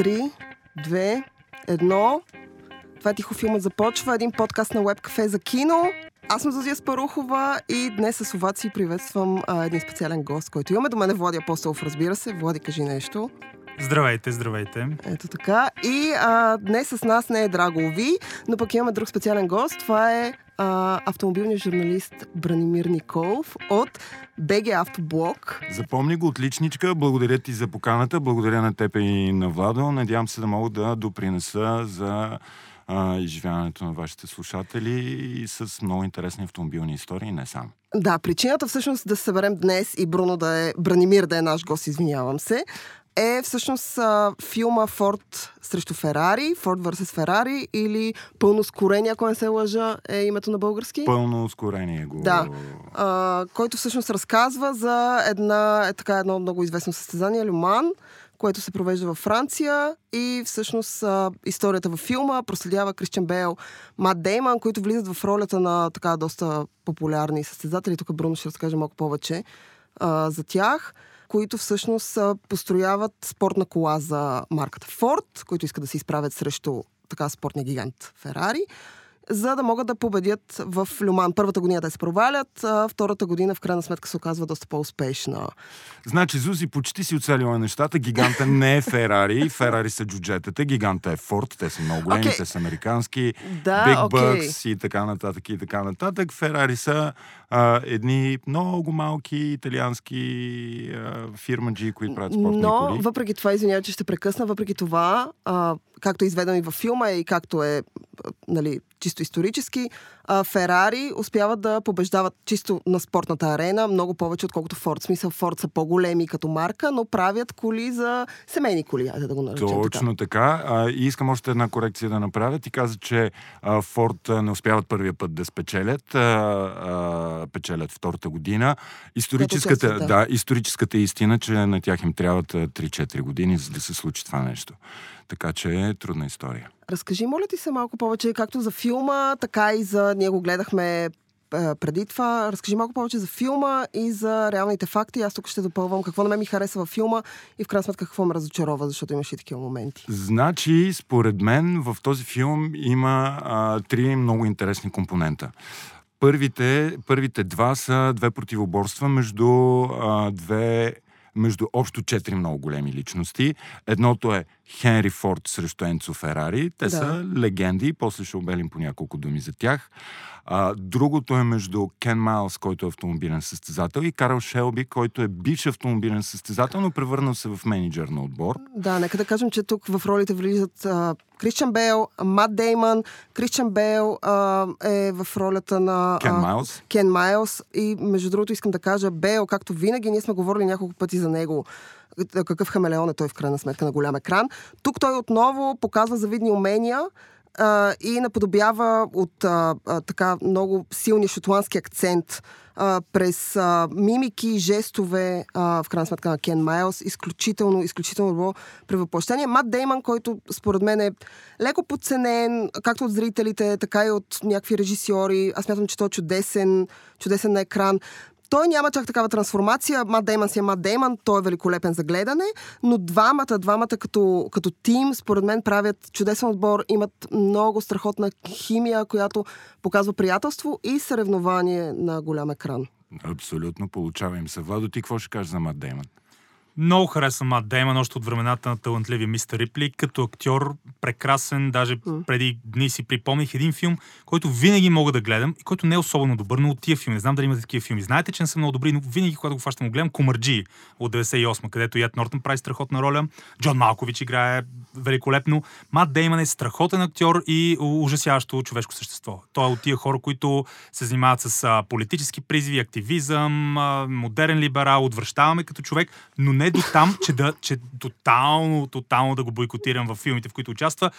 3, 2, 1. Това е Тихо филмът започва. Един подкаст на Web Cafe за кино. Аз съм Зузия Спарухова и днес с овации приветствам а, един специален гост, който имаме. До мен е Влади Апостолов, разбира се. Влади, кажи нещо. Здравейте, здравейте. Ето така. И а, днес с нас не е Драго Ови, но пък имаме друг специален гост. Това е а, автомобилният журналист Бранимир Николов от БГ Автоблок. Запомни го отличничка. Благодаря ти за поканата. Благодаря на теб и на Владо. Надявам се да мога да допринеса за а, изживяването на вашите слушатели и с много интересни автомобилни истории, не само. Да, причината всъщност да съберем днес и Бруно да е, Бранимир да е наш гост, извинявам се, е всъщност а, филма Форд срещу Ферари, Форд vs. Ферари или Пълно скорение, ако не се лъжа, е името на български. Пълно ускорение го... Да, а, който всъщност разказва за една, е така едно много известно състезание, Люман, което се провежда във Франция и всъщност а, историята във филма проследява Кристиан Бейл, Мат Дейман, които влизат в ролята на така доста популярни състезатели. Тук Бруно ще разкаже малко повече а, за тях които всъщност построяват спортна кола за марката Ford, които искат да се изправят срещу така спортния гигант Ферари за да могат да победят в Люман. Първата година да се провалят, а втората година в крайна сметка се оказва доста по-успешна. Значи, Зузи, почти си оцелила нещата. Гиганта не е Ферари. Ферари са джуджетата. Гиганта е Форд. Те са много големи, okay. те са американски. Да, Big okay. Bucks и така нататък и така нататък. Ферари са а, едни много малки италиански а, фирмаджи, които правят спортни Но, коли. въпреки това, извинявай, че ще прекъсна, въпреки това, а, както е изведено и във филма и както е нали, чисто исторически, а, Ферари успяват да побеждават чисто на спортната арена много повече, отколкото Форд. Смисъл, Форд са по-големи като марка, но правят коли за семейни коли, айде да го наречем Точно така. така. А, и искам още една корекция да направя. Ти каза, че а, Форд не успяват първия път да спечелят. А, а, печелят втората година. Историческата, да. да, историческата истина, че на тях им трябват 3-4 години, за да се случи това нещо. Така че е трудна история. Разкажи, моля ти се малко повече, както за филма, така и за... Ние го гледахме преди това. Разкажи малко повече за филма и за реалните факти. Аз тук ще допълвам какво на мен ми хареса във филма и в крайна сметка какво ме разочарова, защото имаше и такива моменти. Значи, според мен, в този филм има а, три много интересни компонента. Първите, първите два са две противоборства между а, две между общо четири много големи личности. Едното е Хенри Форд срещу Енцо Ферари. Те да. са легенди, после ще обелим по няколко думи за тях. А, другото е между Кен Майлс, който е автомобилен състезател, и Карл Шелби, който е бивш автомобилен състезател, но превърнал се в менеджер на отбор. Да, нека да кажем, че тук в ролите влизат Кришан Бейл, Мат Дейман. Кришан Бейл а, е в ролята на... Кен Майлс. Кен Майлс. И между другото искам да кажа, Бейл, както винаги, ние сме говорили няколко пъти за него какъв хамелеон е той в крайна сметка на голям екран. Тук той отново показва завидни умения а, и наподобява от а, а, така много силни шотландски акцент а, през а, мимики, жестове, а, в крайна сметка на Кен Майлс. Изключително, изключително добро превъплъщение. Мат Дейман, който според мен е леко подценен, както от зрителите, така и от някакви режисьори. Аз мятам, че той е чудесен, чудесен на екран. Той няма чак такава трансформация. Мат Дейман си е Мат Дейман, той е великолепен за гледане, но двамата, двамата като, като тим, според мен правят чудесен отбор, имат много страхотна химия, която показва приятелство и съревнование на голям екран. Абсолютно, получава им се. Владо, ти какво ще кажеш за Мат Дейман? Много харесвам Мат Дейман, още от времената на талантливия мистер Рипли. Като актьор, прекрасен, даже mm. преди дни си припомних един филм, който винаги мога да гледам и който не е особено добър, но от тия филми. Не знам дали имате такива филми. Знаете, че не са много добри, но винаги, когато го фащам, го гледам, Комарджи от 98, където Ят Нортън прави страхотна роля. Джон Малкович играе великолепно. Мат Дейман е страхотен актьор и ужасяващо човешко същество. Той е от тия хора, които се занимават с политически призиви, активизъм, модерен либерал, отвръщаваме като човек, но не до там, че, да, че тотално, тотално да го бойкотирам в филмите, в които участва.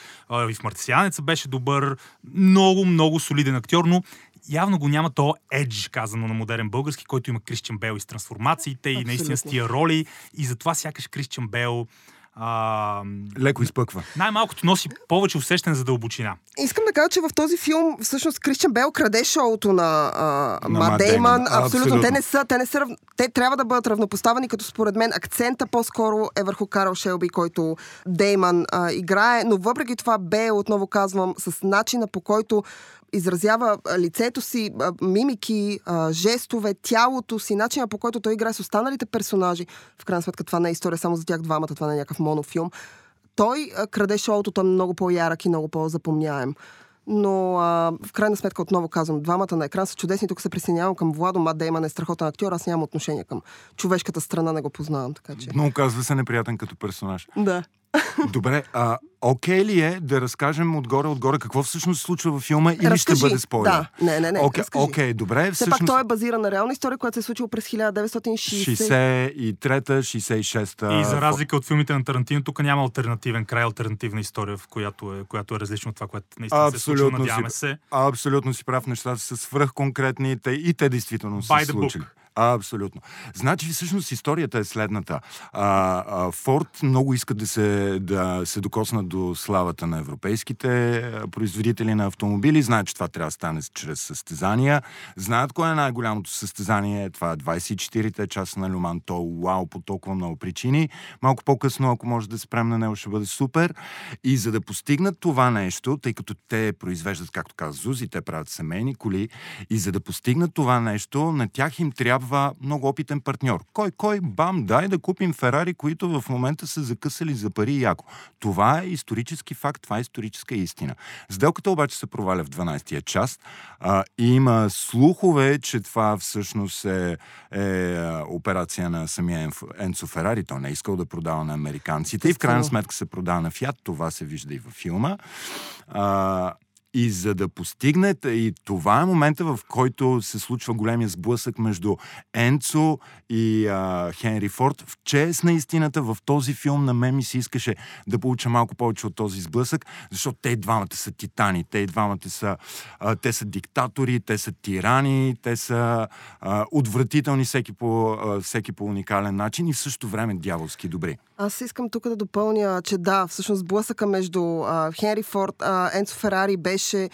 И в Мартисианеца беше добър, много, много солиден актьор, но явно го няма то едж, казано на модерен български, който има Кристиан Бел и с трансформациите Абсолютно. и наистина с тия роли. И затова сякаш Кристиан Бел а, Леко изпъква. най-малкото носи повече усещане за дълбочина. Искам да кажа, че в този филм всъщност Кристиан Бел краде шоуто на, а, На Мат. Деймън. Абсолютно. Абсолютно. Те не са, те не са, те трябва да бъдат равнопоставени, като според мен акцента по-скоро е върху Карл Шелби, който Деймън а, играе, но въпреки това Бел, отново казвам, с начина по който изразява лицето си, мимики, жестове, тялото си, начина по който той играе с останалите персонажи. В крайна сметка това не е история само за тях двамата, това не е някакъв монофилм. Той краде шоуто, той е много по-ярък и много по-запомняем. Но а, в крайна сметка, отново казвам, двамата на екран са чудесни. Тук се присъединявам към Владо. Мат Дейман е страхотен актьор. Аз нямам отношение към човешката страна, не го познавам. Така че... Но оказва се неприятен като персонаж. Да. Добре, а окей ли е да разкажем отгоре-отгоре какво всъщност се случва във филма или Разкажи. ще бъде спойлер? Да, не, не, не, Окей, разкажи. окей, добре. Все пак той е базиран на реална история, която се е случила през 1960. 63-та, 66-та. И за разлика от филмите на Тарантино, тук няма альтернативен край, альтернативна история, в която е, която е различна от това, което наистина се е случило. Абсолютно Надяваме си, се. абсолютно си прав. Нещата са свръхконкретни и те, и те действително са By се the book. Случили. Абсолютно. Значи, всъщност, историята е следната. А, а, Форд много иска да се, да се докоснат до славата на европейските а, производители на автомобили. Знаят, че това трябва да стане чрез състезания. Знаят кое е най-голямото състезание. Това е 24-те часа на Люман. То вау по толкова много причини. Малко по-късно, ако може да спрем на него, ще бъде супер. И за да постигнат това нещо, тъй като те произвеждат, както каза Зузи, те правят семейни коли, и за да постигнат това нещо, на тях им трябва много опитен партньор. Кой, кой, бам, дай да купим Ферари, които в момента са закъсали за пари яко. Това е исторически факт, това е историческа истина. Сделката обаче се проваля в 12-я час а, има слухове, че това всъщност е, е операция на самия Енцо Ферари. Той не е искал да продава на американците и в крайна сметка се продава на Фиат. Това се вижда и във филма. А, и за да постигнете, и това е момента, в който се случва големия сблъсък между Енцо и а, Хенри Форд. В чест на истината, в този филм на мен ми се искаше да получа малко повече от този сблъсък, защото те двамата са титани, те и двамата са, а, те са диктатори, те са тирани, те са а, отвратителни всеки по, а, всеки по уникален начин и в същото време дяволски добри. Аз искам тук да допълня, че да, всъщност блъсъка между а, Хенри Форд, а, Енцо Ферари беше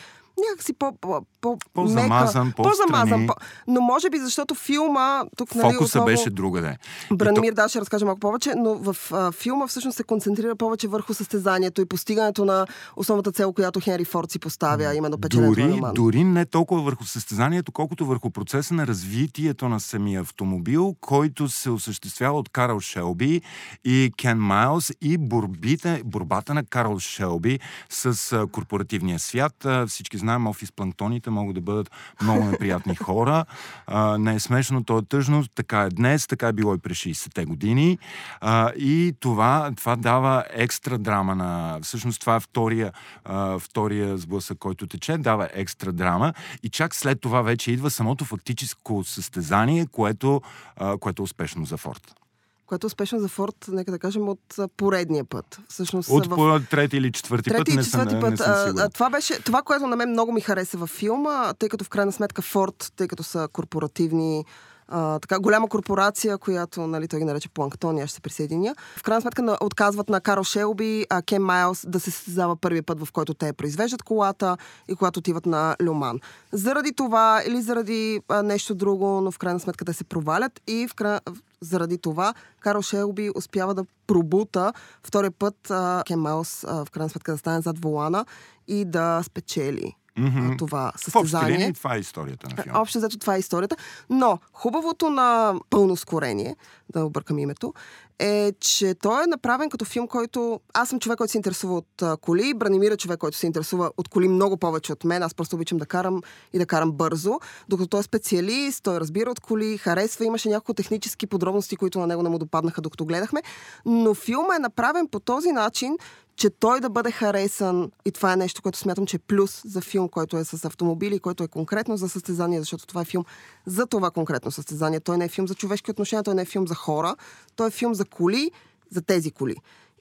някакси по, по, по, По-замазан, по-встрани. по-замазан. По, но може би защото филма, тук нали, Фокуса отново, беше другаде. Бранимир да ще разкаже малко повече, но в а, филма всъщност се концентрира повече върху състезанието и постигането на основната цел, която Хенри Форд си поставя, именно печенето на Дори, Леман. дори не толкова върху състезанието, колкото върху процеса на развитието на самия автомобил, който се осъществява от Карл Шелби и Кен Майлз и борбите, борбата на Карл Шелби с а, корпоративния свят. А, всички знаем, офис планктоните могат да бъдат много неприятни хора. А, не е смешно, то е тъжно. Така е днес, така е било и през 60-те години. А, и това, това дава екстра драма на... Всъщност това е втория, а, втория сблъсък, който тече, дава екстра драма. И чак след това вече идва самото фактическо състезание, което, а, което е успешно за Форд. Което е успешно за Форд, нека да кажем, от поредния път. Всъщност, От в... трети или четвърти път Трети и не съм, четвърти не път. съм а, сигурен. това беше това, което на мен много ми хареса във филма, тъй като в крайна сметка Форд, тъй като са корпоративни а, така, голяма корпорация, която нали, той ги нарече Планктон, аз ще се присъединя. В крайна сметка на, отказват на Карл Шелби, а Кен Майлз да се състезава първия път, в който те произвеждат колата и когато отиват на Люман. Заради това или заради а, нещо друго, но в крайна сметка те се провалят и в край... заради това Карл Шелби успява да пробута втория път а, Кен Майлз а, в крайна сметка да стане зад волана и да спечели А, това състезание. линии това е историята на филма. Общо взето това е историята. Но хубавото на пълно ускорение, да объркам името, е, че той е направен като филм, който... Аз съм човек, който се интересува от коли, Бранимир е човек, който се интересува от коли много повече от мен. Аз просто обичам да карам и да карам бързо. Докато той е специалист, той разбира от коли, харесва, имаше няколко технически подробности, които на него не му допаднаха, докато гледахме. Но филма е направен по този начин, че той да бъде харесан, и това е нещо, което смятам, че е плюс за филм, който е с автомобили, който е конкретно за състезание, защото това е филм за това конкретно състезание. Той не е филм за човешки отношения, той не е филм за хора, той е филм за коли, за тези коли.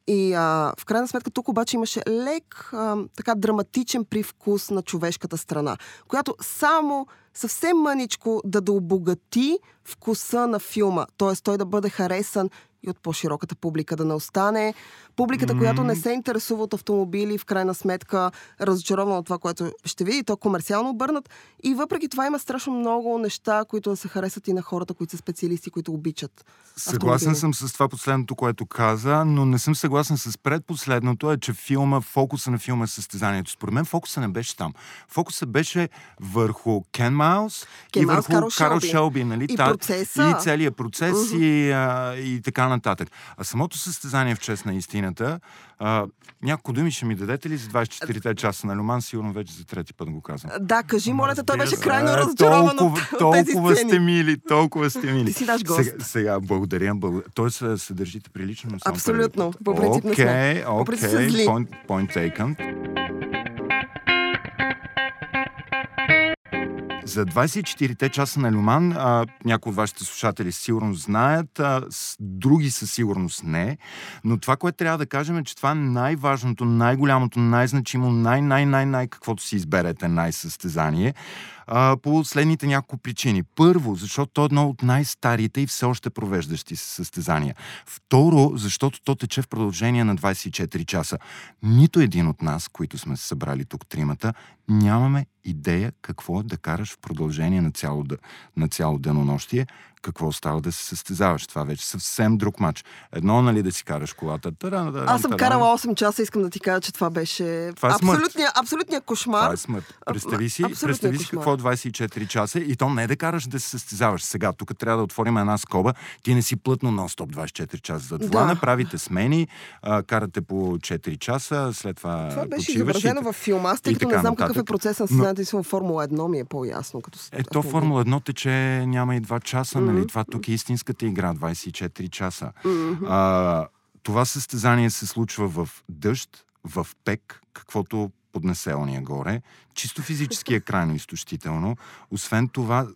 И а, в крайна сметка тук обаче имаше лек, а, така драматичен привкус на човешката страна, която само съвсем мъничко да да обогати вкуса на филма. Т.е. той да бъде харесан и от по-широката публика да не остане. Публиката, mm-hmm. която не се интересува от автомобили, в крайна сметка разочарована от това, което ще види, то комерциално обърнат. И въпреки това има страшно много неща, които да се харесат и на хората, които са специалисти, които обичат. Съгласен съм с това последното, което каза, но не съм съгласен с предпоследното, е, че филма, фокуса на филма е състезанието. Според мен фокуса не беше там. Фокуса беше върху Кен Маус Кен и Маус, върху Карл Шелби. Шелби, нали? И процеса. И целият процес Мгм. и, а, и така нататък. А самото състезание в чест на истината, а, няколко думи ще ми дадете ли за 24-те часа на Люман? Сигурно вече за трети път го казвам. Да, кажи, моля той беше крайно А, разочарован толкова, от, тези толкова сцени. сте мили, толкова сте мили. Ти си наш гост. Сега, сега благодаря, благодаря. Тоест се, държите прилично. Абсолютно. По принцип не сме. Окей, По принцип окей, сме зли. point, point taken. За 24-те часа на Люман, а, някои от вашите слушатели сигурно знаят, а, с, други със сигурност не. Но това, което трябва да кажем е, че това е най-важното, най-голямото, най-значимо, най-най-най-най, каквото си изберете най-състезание а, по следните няколко причини. Първо, защото то е едно от най-старите и все още провеждащи се състезания. Второ, защото то тече в продължение на 24 часа. Нито един от нас, които сме се събрали тук тримата, нямаме идея какво е да караш в продължение на цяло, на цяло денонощие, какво става да се състезаваш. Това вече е съвсем друг матч. Едно, нали, да си караш колата. Таран, таран, Аз съм таран. карала 8 часа, искам да ти кажа, че това беше Това е абсолютния, абсолютния кошмар. Това е смърт. Представи си, представи си кошмар. какво е 24 часа и то не е да караш да се състезаваш. Сега, тук трябва да отворим една скоба. Ти не си плътно нон-стоп 24 часа. За това Да. направите смени, а, карате по 4 часа, след това Това беше и изобразено т- в филма. Аз тъй и като не знам какъв е нататък. процесът на Но- състезанието в Формула 1, ми е по-ясно. Като автомобил. Формула 1 тече няма и 2 часа. Нали? Това тук е истинската игра, 24 часа. А, това състезание се случва в дъжд, в пек, каквото поднесе ония горе. Чисто физически е крайно изтощително. Освен това,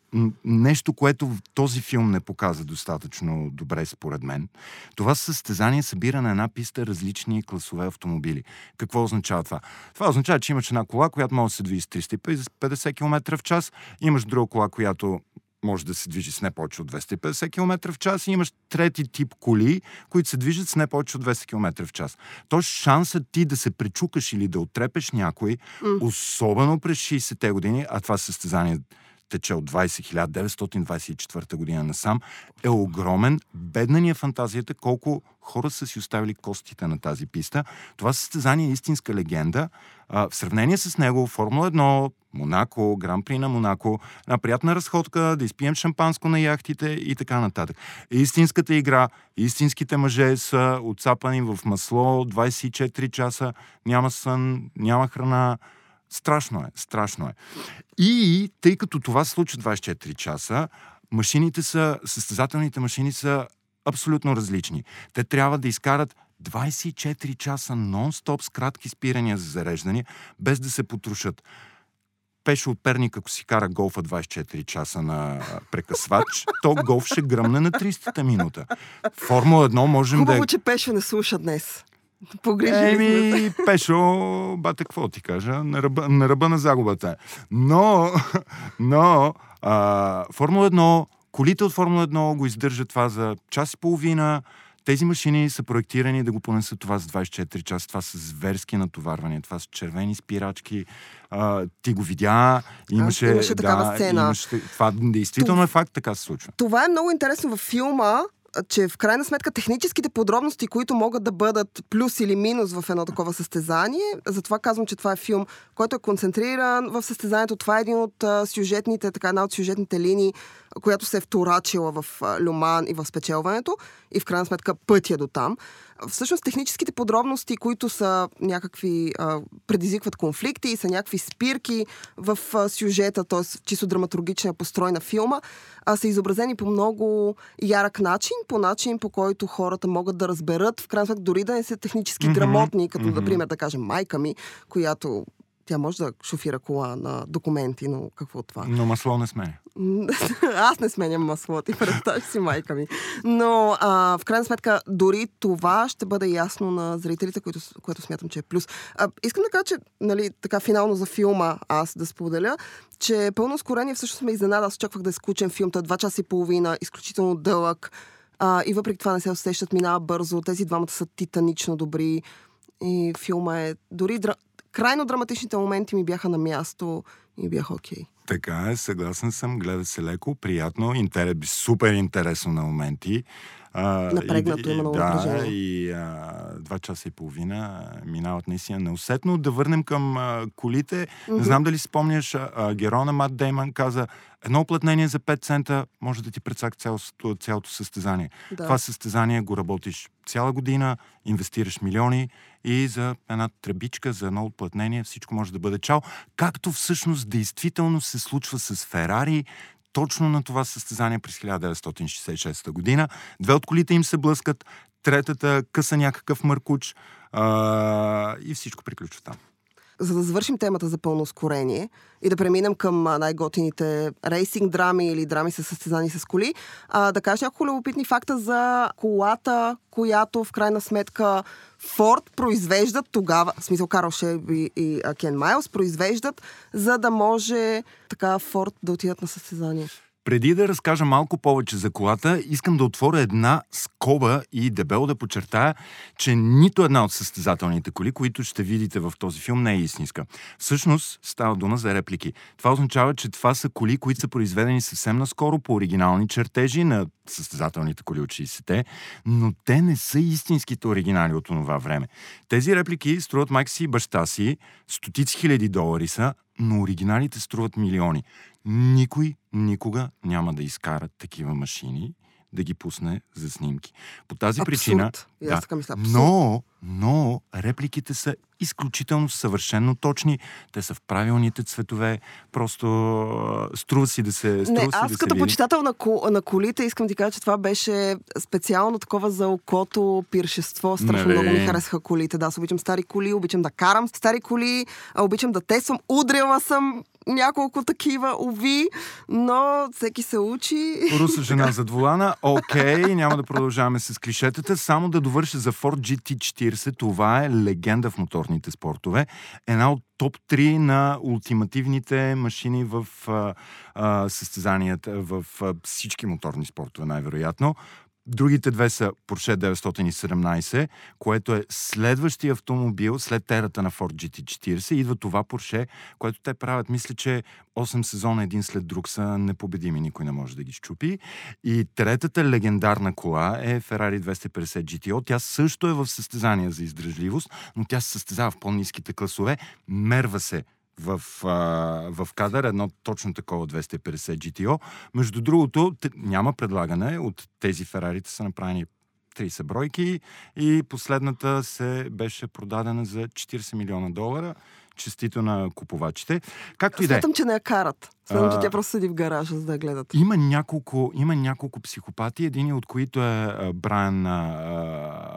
нещо, което този филм не показа достатъчно добре, според мен, това състезание събира на една писта различни класове автомобили. Какво означава това? Това означава, че имаш една кола, която може да се движи с 350 км в час, имаш друга кола, която може да се движи с не повече от 250 км в час и имаш трети тип коли, които се движат с не повече от 200 км в час. Тоест шансът ти да се пречукаш или да отрепеш някой, особено през 60-те години, а това състезание тече от 20 1924 година насам, е огромен. Бедна ни е фантазията колко хора са си оставили костите на тази писта. Това състезание е истинска легенда. А, в сравнение с него Формула 1, Монако, Гран-при на Монако, една приятна разходка, да изпием шампанско на яхтите и така нататък. Истинската игра, истинските мъже са отцапани в масло 24 часа, няма сън, няма храна. Страшно е, страшно е. И тъй като това се случва 24 часа, машините са, състезателните машини са абсолютно различни. Те трябва да изкарат 24 часа нон-стоп с кратки спирания за зареждане, без да се потрушат. Пешо от Перник, ако си кара голфа 24 часа на прекъсвач, то голф ще гръмне на 300-та минута. Формула 1 можем да е Хубаво, че Пешо не слуша днес. Погрижили сме. Еми, Пешо, бате, какво ти кажа, на ръба на, ръба на загубата. е. Но, но, а, Формула 1, колите от Формула 1 го издържат това за час и половина. Тези машини са проектирани да го понесат това за 24 часа. Това са зверски натоварвания. Това са червени спирачки. А, ти го видя. Имаше, имаше такава да, сцена. Имаше, това действително е факт, така се случва. Това е много интересно във филма, а, че в крайна сметка техническите подробности, които могат да бъдат плюс или минус в едно такова състезание, затова казвам, че това е филм, който е концентриран в състезанието. Това е един от а, сюжетните, така една от сюжетните линии, а, която се е вторачила в Люман и в спечелването и в крайна сметка пътя до там. Всъщност техническите подробности, които са някакви, а, предизвикват конфликти и са някакви спирки в а, сюжета, т.е. чисто драматургичния построй на филма, а, са изобразени по много ярък начин, по начин, по който хората могат да разберат, в крайна сметка, дори да не са технически Мгм, грамотни, като, например, да кажем, майка ми, която тя може да шофира кола на документи, но какво от това? Но масло не сменя. Аз не сменям масло, ти представяш си майка ми. Но а, в крайна сметка, дори това ще бъде ясно на зрителите, което, което смятам, че е плюс. А, искам да кажа, че нали, така финално за филма аз да споделя, че пълно ускорение всъщност ме изненада. Аз очаквах да е скучен филм, той е два часа и половина, изключително дълъг. А, и въпреки това не се усещат, минава бързо. Тези двамата са титанично добри. И филма е... Дори дра... крайно драматичните моменти ми бяха на място и бяха окей. Okay. Така е, съгласен съм. Гледа се леко, приятно, интерес, супер интересно на моменти. Напрегнато има много Да, напрежение. и а, два часа и половина минават наистина неусетно. Да върнем към а, колите. Mm-hmm. Не знам дали спомняш, а, героя на Мат Дейман каза, едно оплътнение за 5 цента може да ти прецака цялото, цялото състезание. Да. Това състезание го работиш цяла година, инвестираш милиони и за една тръбичка, за едно отплътнение всичко може да бъде чао. Както всъщност действително се случва с Ферари, точно на това състезание през 1966 година. Две от колите им се блъскат, третата къса някакъв мъркуч а, и всичко приключва там. За да завършим темата за пълно ускорение и да преминем към най-готините рейсинг драми или драми с състезани с коли, а, да кажа няколко любопитни факта за колата, която в крайна сметка Форд произвеждат тогава, в смисъл Карл Шелби и а, Кен Майлс произвеждат, за да може така Форд да отидат на състезание. Преди да разкажа малко повече за колата, искам да отворя една скоба и дебело да подчертая, че нито една от състезателните коли, които ще видите в този филм, не е истинска. Всъщност става дума за реплики. Това означава, че това са коли, които са произведени съвсем наскоро по оригинални чертежи на състезателните коли от 60-те, но те не са истинските оригинали от това време. Тези реплики струват майка си и баща си, стотици хиляди долари са, но оригиналите струват милиони. Никой никога няма да изкара такива машини, да ги пусне за снимки. По тази Абсурд. причина. И аз така мисля, абсурд. но, но репликите са изключително съвършенно точни. Те са в правилните цветове. Просто струва си да се. Струва Не, аз да като почитател на, ко, на колите искам ти кажа, че това беше специално такова за окото пиршество. Страшно Нали? много ми харесаха колите. Да, аз обичам стари коли, обичам да карам стари коли, обичам да тествам. Удряла съм няколко такива, уви, но всеки се учи. Руса жена зад волана. Окей, няма да продължаваме с клишетата. Само да довърша за Ford GT40. Това е легенда в моторните спортове. Една от топ 3 на ултимативните машини в а, а, състезанията, в а, всички моторни спортове, най-вероятно. Другите две са Porsche 917, което е следващия автомобил след терата на Ford GT40. Идва това Porsche, което те правят. Мисля, че 8 сезона един след друг са непобедими, никой не може да ги щупи. И третата легендарна кола е Ferrari 250 GTO. Тя също е в състезание за издръжливост, но тя се състезава в по-низките класове. Мерва се в, а, в кадър едно точно такова 250 GTO. Между другото, т- няма предлагане. От тези Ферарите са направени 30 бройки и последната се беше продадена за 40 милиона долара. Честито на купувачите. Както и да е. Смятам, че не я карат. Смятам, че тя просто седи в гаража, за да гледат. Има няколко, има няколко психопати, един от които е Брайан,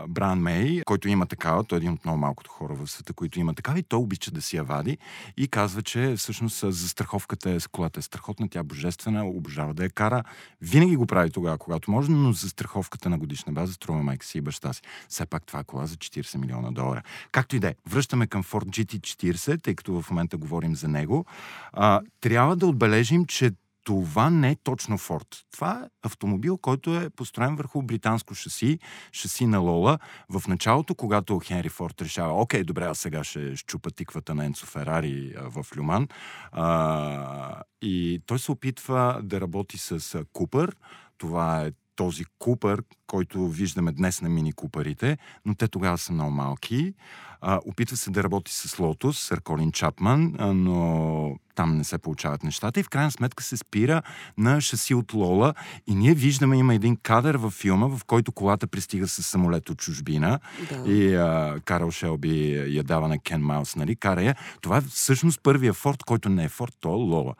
а, Брайан Мей, който има такава, той е един от много малкото хора в света, които има такава и той обича да си я вади и казва, че всъщност застраховката е, колата е страхотна, тя е божествена, обожава да я кара. Винаги го прави тогава, когато може, но застраховката на годишна база струва майка си и баща си. Все пак това е кола за 40 милиона долара. Както и да е, връщаме към Ford GT40, тъй като в момента говорим за него. А, трябва да отбележим, че това не е точно Форд. Това е автомобил, който е построен върху британско шаси, шаси на Лола. В началото, когато Хенри Форд решава, окей, добре, аз сега ще щупа тиквата на Енцо Ферари в Люман. А, и той се опитва да работи с Купър. Това е този Купър, който виждаме днес на мини Купърите, но те тогава са много малки. А, опитва се да работи с Лотус, с Колин Чапман, а, но там не се получават нещата и в крайна сметка се спира на шаси от Лола и ние виждаме, има един кадър във филма, в който колата пристига с самолет от чужбина Да. и а, Карл Шелби я дава на Кен Майлс, нали, кара я. Това е всъщност първия Форд, който не е Форд, то е Лола.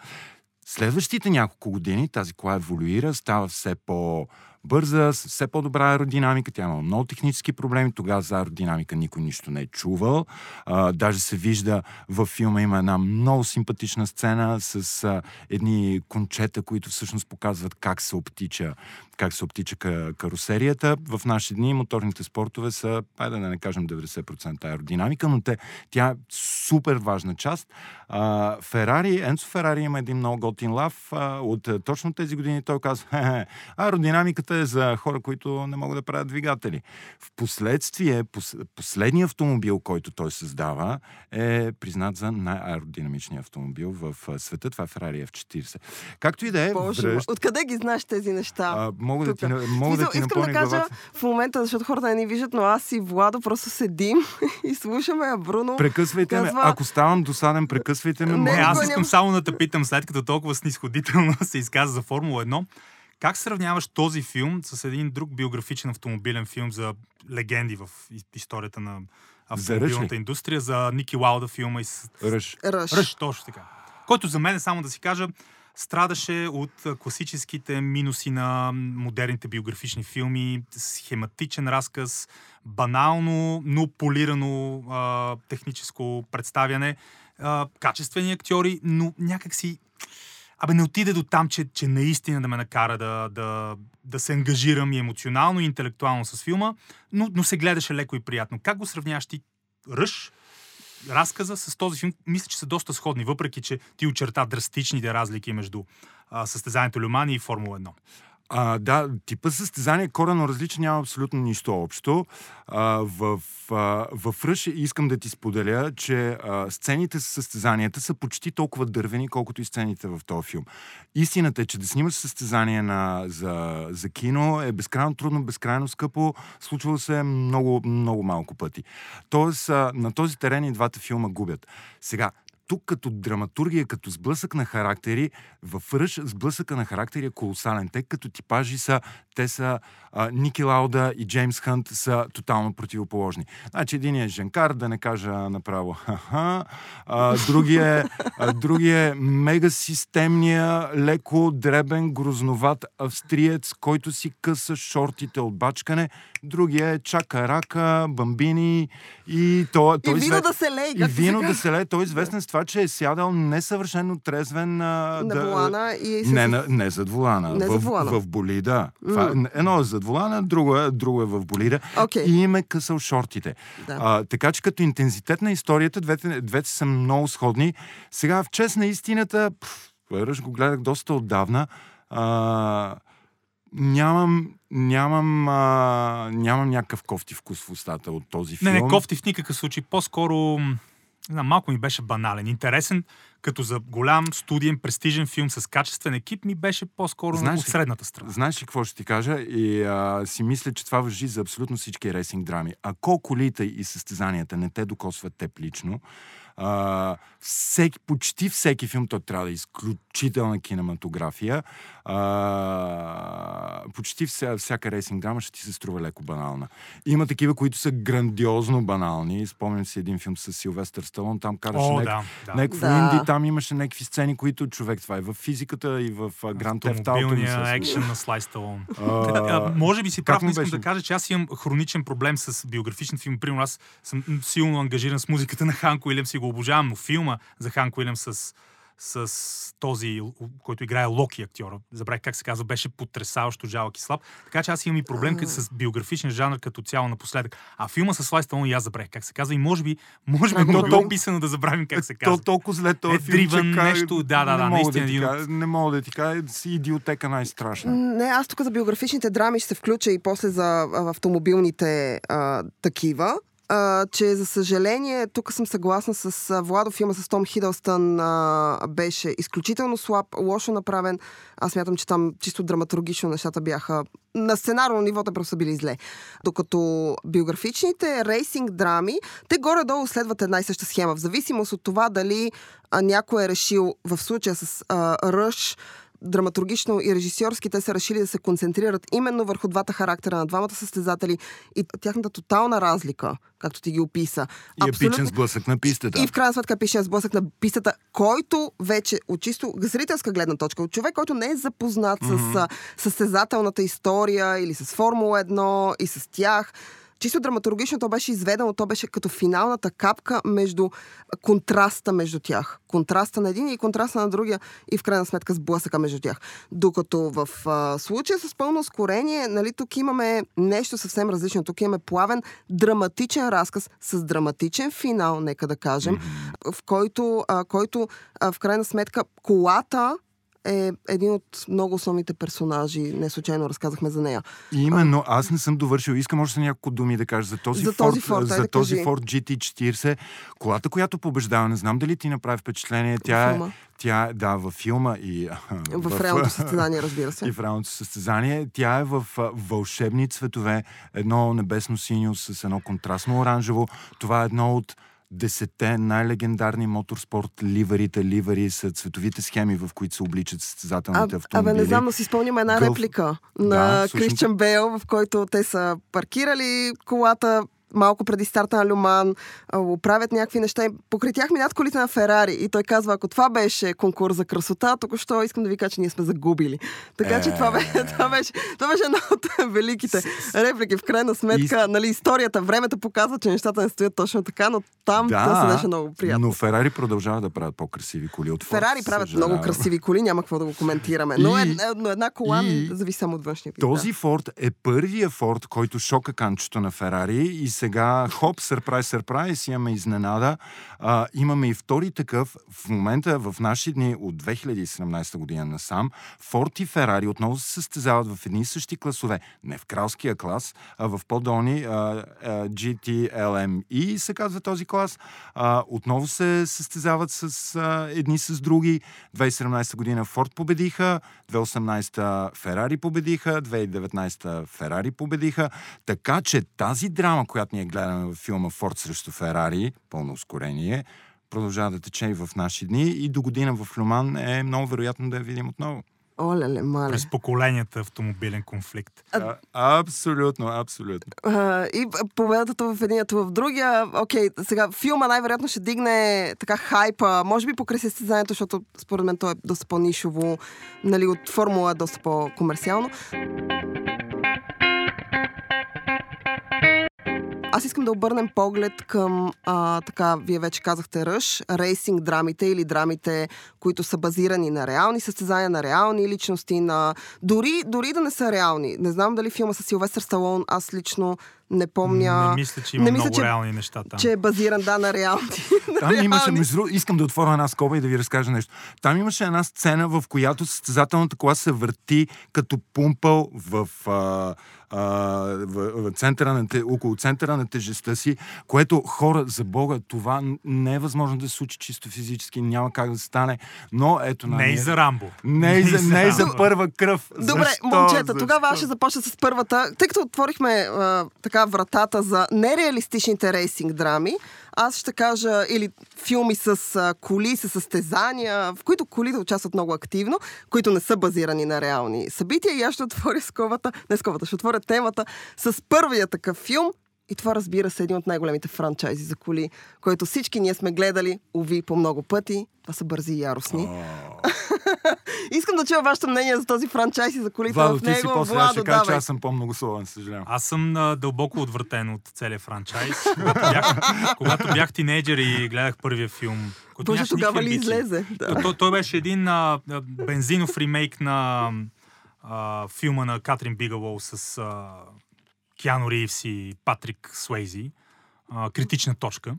Следващите няколко години тази кола еволюира, става все по бърза, с все по-добра аеродинамика. Тя има много технически проблеми. Тогава за аеродинамика никой нищо не е чувал. А, даже се вижда във филма има една много симпатична сцена с а, едни кончета, които всъщност показват как се обтича как се обтича карусерията. В наши дни моторните спортове са, айде да не кажем 90% аеродинамика, но те, тя е супер важна част. А, Ферари, Енцо Ферари има един много готин лав. От точно тези години той казва, хе, е за хора, които не могат да правят двигатели. В последствие, пос, последният автомобил, който той създава, е признат за най-аеродинамичния автомобил в света. Това е Ферари F40. Както и да е. Връщ... Откъде ги знаеш тези неща? А, мога да ти, мога да ти Искам да кажа главата. в момента, защото хората не ни виждат, но аз и Владо просто седим и слушаме, а Бруно Прекъсвайте казва... ме. Ако ставам досаден, прекъсвайте ме. Не, не аз искам само да те питам, след като толкова снисходително се изказа за Формула 1, как сравняваш този филм с един друг биографичен автомобилен филм за легенди в историята на автомобилната индустрия, за Ники Лауда филма и с... Ръж. Ръж. Ръж, точно така. Който за мен, само да си кажа, страдаше от класическите минуси на модерните биографични филми, схематичен разказ, банално, но полирано а, техническо представяне, а, качествени актьори, но някакси Абе, не отиде до там, че, че наистина да ме накара да, да, да се ангажирам и емоционално, и интелектуално с филма, но, но се гледаше леко и приятно. Как го сравняваш ти Ръж разказа с този филм, мисля, че са доста сходни, въпреки че ти очерта драстичните разлики между а, състезанието Люмани и Формула 1. А, да, типа състезание е корено различен, няма абсолютно нищо общо. А, в, а, в Ръш искам да ти споделя, че а, сцените с състезанията са почти толкова дървени, колкото и сцените в този филм. Истината е, че да снимаш състезание на, за, за кино е безкрайно трудно, безкрайно скъпо, случвало се много, много малко пъти. Тоест, а, на този терен и двата филма губят. Сега, тук като драматургия, като сблъсък на характери, в Ръж сблъсъка на характери е колосален. Те като типажи са, те са а, Ники Лауда и Джеймс Хънт са тотално противоположни. Значи един е Женкар, да не кажа направо ха-ха, а, другия, е, а, другия е мега системния, леко дребен, грозноват австриец, който си къса шортите от бачкане. Другия е Чака Рака, Бамбини и то, той и вино да се лей. И вино да се лей. Той е известен с това, че е сядал несъвършено трезвен. А, на да, волана и... Не, не, не зад волана. Не в, зад волана. в болида. Mm. Това, едно е зад волана, друго е, друго е в болида. Okay. И им е късал шортите. Да. А, така че като интензитет на историята, двете, двете са много сходни. Сега в чест на истината, Ръж го гледах доста отдавна. А, нямам, нямам, а, нямам някакъв кофти вкус в устата от този филм. Не, не, кофти в никакъв случай. По-скоро знам, малко ми беше банален. Интересен, като за голям, студиен, престижен филм с качествен екип, ми беше по-скоро знаеш, от средната страна. Знаеш ли какво ще ти кажа? И а, си мисля, че това въжи за абсолютно всички рейсинг драми. Ако колите и състезанията не те докосват теб лично, а, всеки, почти всеки филм, той трябва да е изключителна кинематография. А, почти вся, всяка рейсинг драма ще ти се струва леко банална. Има такива, които са грандиозно банални. Спомням си един филм с Силвестър Сталон, там караше О, нек... да, да. някакво Да. инди, там имаше някакви сцени, които човек това е в физиката и в Гранд не случва. екшен на Слай Сталон. Може би си прав, но искам беше? да кажа, че аз имам хроничен проблем с биографичен филм. Примерно аз съм силно ангажиран с музиката на Ханко Уилямс и го обожавам, но филма за Ханко Уилямс с, с този, който играе Локи актьора, забравих как се казва, беше потрясаващо жалък и слаб. Така че аз имам и проблем като с биографичен жанр като цяло напоследък. А филма с Слай Сталон и аз забравих как се казва и може би, може би То- било то- писано да забравим как се То казва. толкова зле този Е, филм, че нещо, да, да, да, не мога наистина да не мога да ти кажа, си идиотека най-страшна. Не, аз тук за биографичните драми ще се включа и после за автомобилните а, такива. А, че за съжаление, тук съм съгласна с а, Владо, филма с Том Хидълстън а, беше изключително слаб, лошо направен. Аз мятам, че там чисто драматургично нещата бяха на сценарно ниво, те просто са били зле. Докато биографичните рейсинг драми, те горе-долу следват една и съща схема. В зависимост от това дали а, някой е решил в случая с а, Ръж драматургично и режисьорски те са решили да се концентрират именно върху двата характера на двамата състезатели и тяхната тотална разлика, както ти ги описа. И епичен сблъсък на пистата. И в крайна сметка епичен сблъсък на пистата, който вече от чисто зрителска гледна точка, от човек, който не е запознат mm-hmm. с състезателната история или с Формула 1 и с тях, чисто драматургично то беше изведено, то беше като финалната капка между контраста между тях. Контраста на един и контраста на другия и в крайна сметка сблъсъка между тях. Докато в а, случая с пълно ускорение, нали, тук имаме нещо съвсем различно. Тук имаме плавен, драматичен разказ с драматичен финал, нека да кажем, mm-hmm. в който, а, който а, в крайна сметка колата е един от много основните персонажи. Не случайно разказахме за нея. Именно, аз не съм довършил. Искам още няколко думи да кажа за този, за този Ford, за да този кажи. Ford GT40. Колата, която побеждава, не знам дали ти направи впечатление. Тя е, тя да, във филма и... В, в реалното състезание, разбира се. И в реалното състезание. Тя е в вълшебни цветове. Едно небесно синьо с едно контрастно оранжево. Това е едно от десете най-легендарни моторспорт ливарите. Ливари са цветовите схеми, в които се обличат състезателните автомобили. Абе, не знам, но си спомням една Гълф... реплика на да, Кристиан Бейл, в който те са паркирали колата малко преди старта на Люман, правят някакви неща. Покрай тях минат колите на Ферари. И той казва, ако това беше конкурс за красота, тук що искам да ви кажа, че ние сме загубили. Така че това беше, това беше, това беше една от великите реплики. В крайна сметка, нали, историята, времето показва, че нещата не стоят точно така, но там да, то се беше много приятно. Но Ферари продължава да правят по-красиви коли от Ферари правят съжалявам. много красиви коли, няма какво да го коментираме. Но, и, но една кола и, зависи само от външния вид. Този да. Форд е първия Форд, който шока канчето на Ферари и сега, хоп, сърпрайз, сърпрайз, имаме изненада. А, имаме и втори такъв. В момента, в наши дни от 2017 година насам, Форд и Ферари отново се състезават в едни и същи класове. Не в кралския клас, а в по-долни GTLM. се казва този клас. А, отново се състезават с а, едни с други. 2017 година Форд победиха, 2018 Ферари победиха, 2019 Ферари победиха. Така че тази драма, която ние гледаме в филма Форд срещу Ферари, пълно ускорение, продължава да тече и в наши дни и до година в Люман е много вероятно да я видим отново. Оле, мале. През поколенията автомобилен конфликт. А, абсолютно, абсолютно. А, и победата в едината в другия. Окей, сега филма най-вероятно ще дигне така хайпа, може би покрай състезанието, защото според мен то е доста по-нишово, нали, от формула е доста по-комерциално. Аз искам да обърнем поглед към, а, така, вие вече казахте Ръж, рейсинг драмите или драмите, които са базирани на реални състезания, на реални личности, на... Дори, дори да не са реални. Не знам дали филма с Силвестър Сталон, аз лично не помня. Не мисля, че има не мисля, много че, реални неща там. Че е базиран, да, на реални. Там реални. имаше, между искам да отворя една скоба и да ви разкажа нещо. Там имаше една сцена, в която състезателната кола се върти като пумпал в, а, а, в, в центъра на, около центъра на тежестта си, което хора, за Бога, това не е възможно да се случи чисто физически, няма как да стане, но ето на... Не и за Рамбо. Не и за, не и за първа кръв. Добре, Защо? момчета, Защо? тогава ще започна с първата. Тъй като отворихме а, така вратата за нереалистичните рейсинг драми, аз ще кажа или филми с коли, с състезания, в които колите участват много активно, които не са базирани на реални събития. И аз ще отворя сковата, не сковата, ще отворя темата с първия такъв филм. И това, разбира се, е един от най-големите франчайзи за коли, който всички ние сме гледали, уви, по много пъти. Това са бързи и яростни. Oh. Искам да чуя вашето мнение за този франчайз и за колите Владо, в него. Ти си после Владо, ще кажа, че аз съм по-многословен, съжалявам. Аз съм а, дълбоко отвратен от целия франчайз. когато, бях, когато бях тинейджър и гледах първия филм. Точно тогава ли излезе? Да. Той, той беше един а, бензинов ремейк на а, филма на Катрин Бигалоу с а, Киано Ривс и Патрик Суейзи. А, критична точка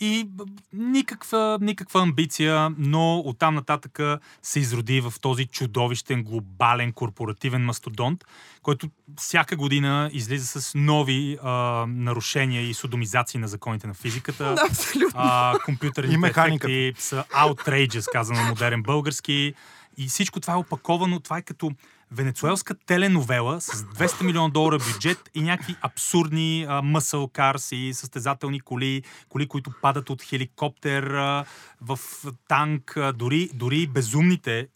и никаква, никаква амбиция, но оттам нататък се изроди в този чудовищен, глобален, корпоративен мастодонт, който всяка година излиза с нови а, нарушения и судомизации на законите на физиката. Абсолютно. А, компютърните ефекти са outrageous, казано модерен български. И всичко това е опаковано, това е като венецуелска теленовела с 200 милиона долара бюджет и някакви абсурдни мъсъл карс и състезателни коли, коли, които падат от хеликоптер а, в танк, а, дори, дори безумните,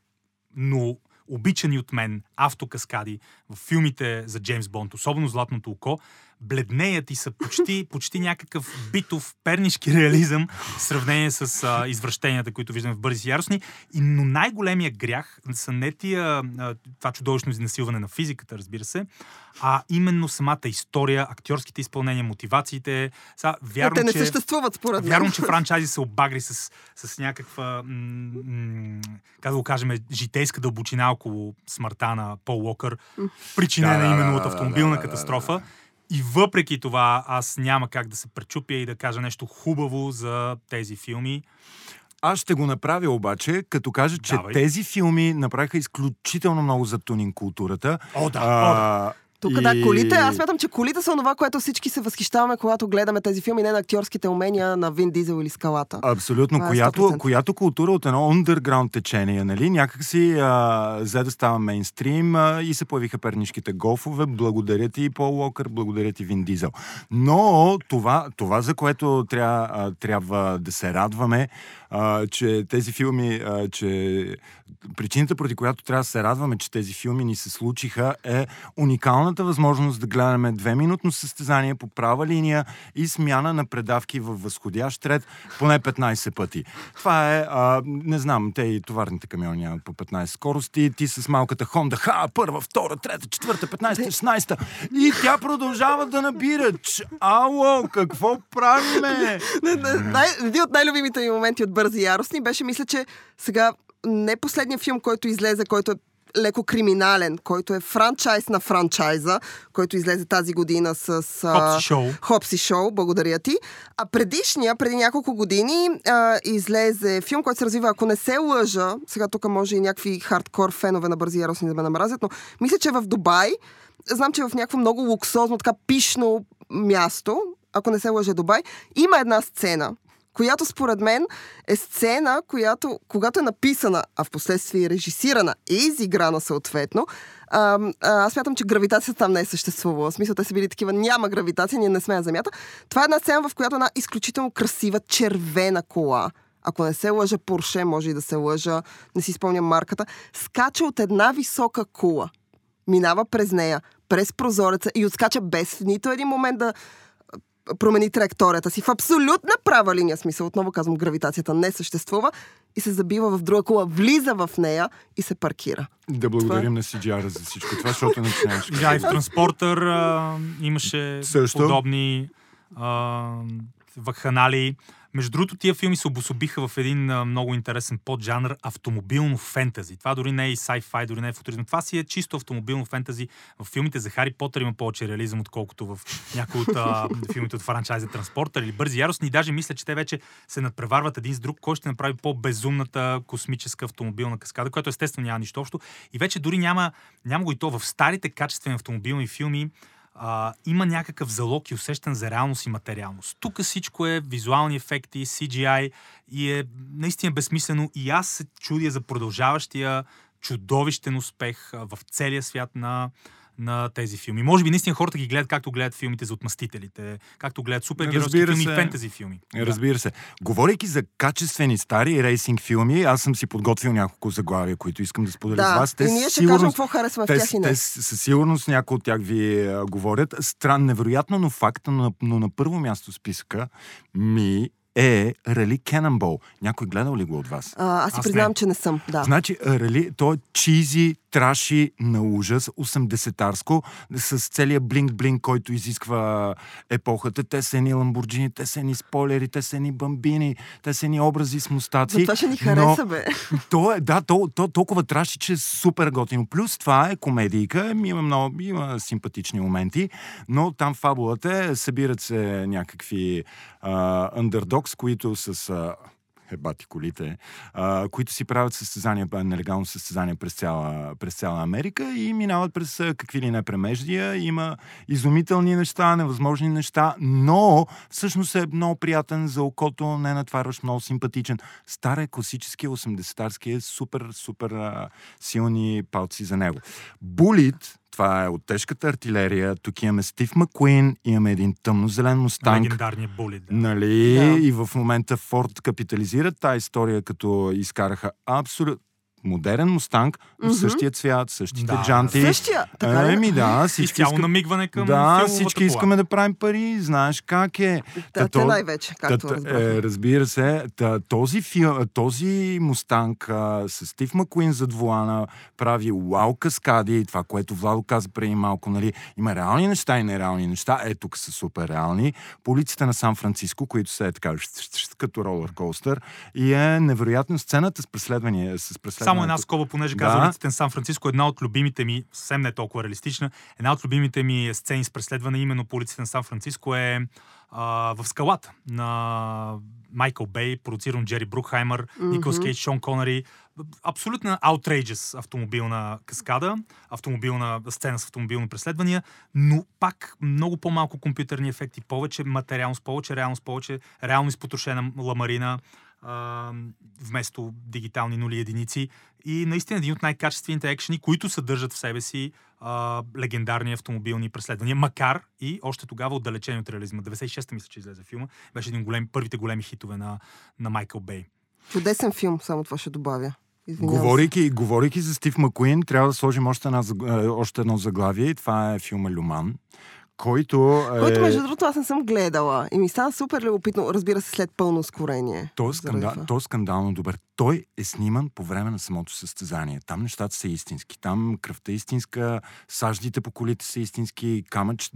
но обичани от мен автокаскади в филмите за Джеймс Бонд, особено Златното око, бледнеят и са почти, почти някакъв битов пернишки реализъм в сравнение с а, извращенията, които виждаме в Бързи и яростни. И, но най-големия грях са не тия, а, това чудовищно изнасилване на физиката, разбира се, а именно самата история, актьорските изпълнения, мотивациите. Са, вярно, те не че, съществуват според мен. Вярно, че франчайзи се обагри с, с някаква, м- м- как да го кажем, житейска дълбочина около смъртта на Пол Уокър, причинена Да, да, именно да, от да, автомобилна да, да, катастрофа. да. И въпреки това, аз няма как да се пречупя и да кажа нещо хубаво за тези филми. Аз ще го направя обаче, като кажа, че Давай. тези филми направиха изключително много за тунинг културата. О, да, А, Тук и- да, колите, аз смятам, че колите са това, което всички се възхищаваме, когато гледаме тези филми, не на актьорските умения на Вин Дизел или Скалата. Абсолютно. Е Която, 100%. която култура от едно underground течение, нали? Някак си а, взе да става мейнстрим а, и се появиха пернишките голфове. Благодаря ти, Пол Уокър, благодаря ти, Вин Дизел. Но това, това за което трябва, а, трябва да се радваме, а, че тези филми, а, че причината, поради която трябва да се радваме, че тези филми ни се случиха, е уникалната възможност да гледаме две-минутно състезание по права линия и смяна на предавки във възходящ ред поне 15 пъти. Това е, а, не знам, те и товарните камиони нямат по 15 скорости, ти с малката Honda, ха, първа, втора, трета, четвърта, 15, 16 и тя продължава да набира. Ало, какво правиме? Един от най-любимите ми моменти от Бързи и яростни беше, мисля, че сега не последният филм, който излезе, който е леко криминален, който е франчайз на франчайза, който излезе тази година с... Хопси шоу. Хопси шоу, благодаря ти. А предишния, преди няколко години, а, излезе филм, който се развива, ако не се лъжа, сега тук може и някакви хардкор фенове на Бързи яростни да ме намразят, но мисля, че в Дубай, знам, че в някакво много луксозно, така пишно място, ако не се лъжа Дубай, има една сцена, която според мен е сцена, която, когато е написана, а в последствие е режисирана и изиграна съответно, а, а, аз смятам, че гравитацията там не е съществувала. В смисъл, те са били такива, няма гравитация, ние не сме на Земята. Това е една сцена, в която една изключително красива червена кола, ако не се лъжа Порше, може и да се лъжа, не си спомням марката, скача от една висока кула, минава през нея, през прозореца и отскача без в нито един момент да промени траекторията си в абсолютна права линия. Смисъл, отново казвам, гравитацията не съществува и се забива в друга кола, влиза в нея и се паркира. Да благодарим на CGR за всичко това, защото не знаеш. Да, и в Транспортър а, имаше Също. подобни а, вакханали. Между другото, тия филми се обособиха в един а, много интересен поджанр автомобилно фентази. Това дори не е и sci-fi, дори не е футуризъм. Това си е чисто автомобилно фентази. В филмите за Хари Потър има повече реализъм, отколкото в някои от а, филмите от франчайза Транспортър или Бързи яростни. И даже мисля, че те вече се надпреварват един с друг, кой ще направи по-безумната космическа автомобилна каскада, което естествено няма нищо общо. И вече дори няма, няма го и то в старите качествени автомобилни филми а, има някакъв залог и усещан за реалност и материалност. Тук всичко е визуални ефекти, CGI и е наистина безсмислено и аз се чудя за продължаващия чудовищен успех в целия свят на, на тези филми. Може би наистина хората ги гледат както гледат филмите за отмъстителите, както гледат супергеройски филми и фентези филми. Разбира се. Говорейки за качествени стари рейсинг филми, аз съм си подготвил няколко заглавия, които искам да споделя с Да, вас. и ние ще сигурно- кажем какво харесваме в те, тях и не. те с- със сигурност някои от тях ви а, говорят. Стран, невероятно, но факта, но, но на първо място в списъка ми е Рали Кенъмбол. Някой гледал ли го от вас? А, аз си признавам, че не съм. Да. Значи, Рали, то е чизи, траши на ужас, 80-тарско, с целият блинк-блинк, който изисква епохата. Те са ни ламбурджини, те са ни спойлери, те са ни бамбини, те са ни образи с мустаци. Затова ще ни хареса, бе. То е, да, то, то толкова траши, че е супер готино. Плюс това е комедийка, има много, има симпатични моменти, но там фабулата е, събират се някакви а, underdogs, които с... А, ебати колите, а, които си правят състезания, нелегално състезание през цяла, през цяла Америка и минават през какви ли не премеждия. Има изумителни неща, невъзможни неща, но всъщност е много приятен за окото, не натварваш, много симпатичен. Стар е класически 80-тарски, е супер, супер а, силни палци за него. Булит, това е от тежката артилерия. Тук имаме Стив Макуин, имаме един тъмно-зелен мустанг. Легендарният булит. Да. Нали? Да. И в момента Форд капитализират тази история, като изкараха абсолютно модерен Мустанг, в същия цвят, същите Да, джанти. Същия, така? Еми да, всички искат... намигване към Да, всички кола. искаме да правим пари, знаеш как е. Да, Та те най-вече, както Та- е, разбира се, та, този, фил, този Мустанг а, с Стив Макуин зад вулана прави вау каскади, това, което Владо каза преди малко, нали, има реални неща и нереални неща, е тук са супер реални. По улиците на Сан Франциско, които са е така, като ролер костър, и е невероятно сцената с преследване. С преследването. Само една скоба, понеже Да. каза улиците на Сан Франциско, една от любимите ми, съвсем не е толкова реалистична, една от любимите ми сцени с преследване именно по улиците на Сан Франциско е а, в скалата на Майкъл Бей, продуциран Джери Брукхаймер, Николас Кейдж, Шон Конери. Абсолютно outrageous автомобилна каскада, автомобилна сцена с автомобилни преследвания, но пак много по-малко компютърни ефекти, повече материалност, повече реалност, повече реално изпотрошена ламарина, а, вместо дигитални нули и единици. И наистина един от най-качествените екшени, които съдържат в себе си а, легендарни автомобилни преследвания, макар и още тогава отдалечени от реализма. 96-та мисля, че излезе филма. Беше един голем, първите големи хитове на, на Майкъл Бей. Чудесен филм, само това ще добавя. Извинявам. Говорейки, говорейки за Стив Макуин, трябва да сложим още, една, е, още едно заглавие и това е филма Люман, който е... Който, между другото, аз не съм гледала. И ми стана супер любопитно, разбира се, след пълно ускорение. Той е, това. той е скандално добър. Той е сниман по време на самото състезание. Там нещата са истински. Там кръвта е истинска, саждите по колите са истински, камъч...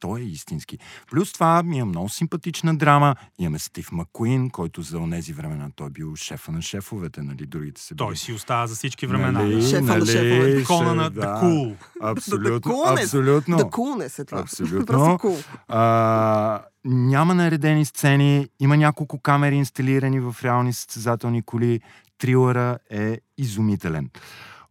Той е истински. Плюс това ми е много симпатична драма. Имаме Стив Макуин, който за онези времена той е бил шефа на шефовете, нали? Другите са били. Той си остава за всички времена. Нали, Шефа на нали, шефовете. Кона на да. The Cool. Абсолютно, The абсолютно. Да coolness е това. Абсолютно. Cool. А, няма наредени сцени, има няколко камери инсталирани в реални състезателни коли. Трилъра е изумителен.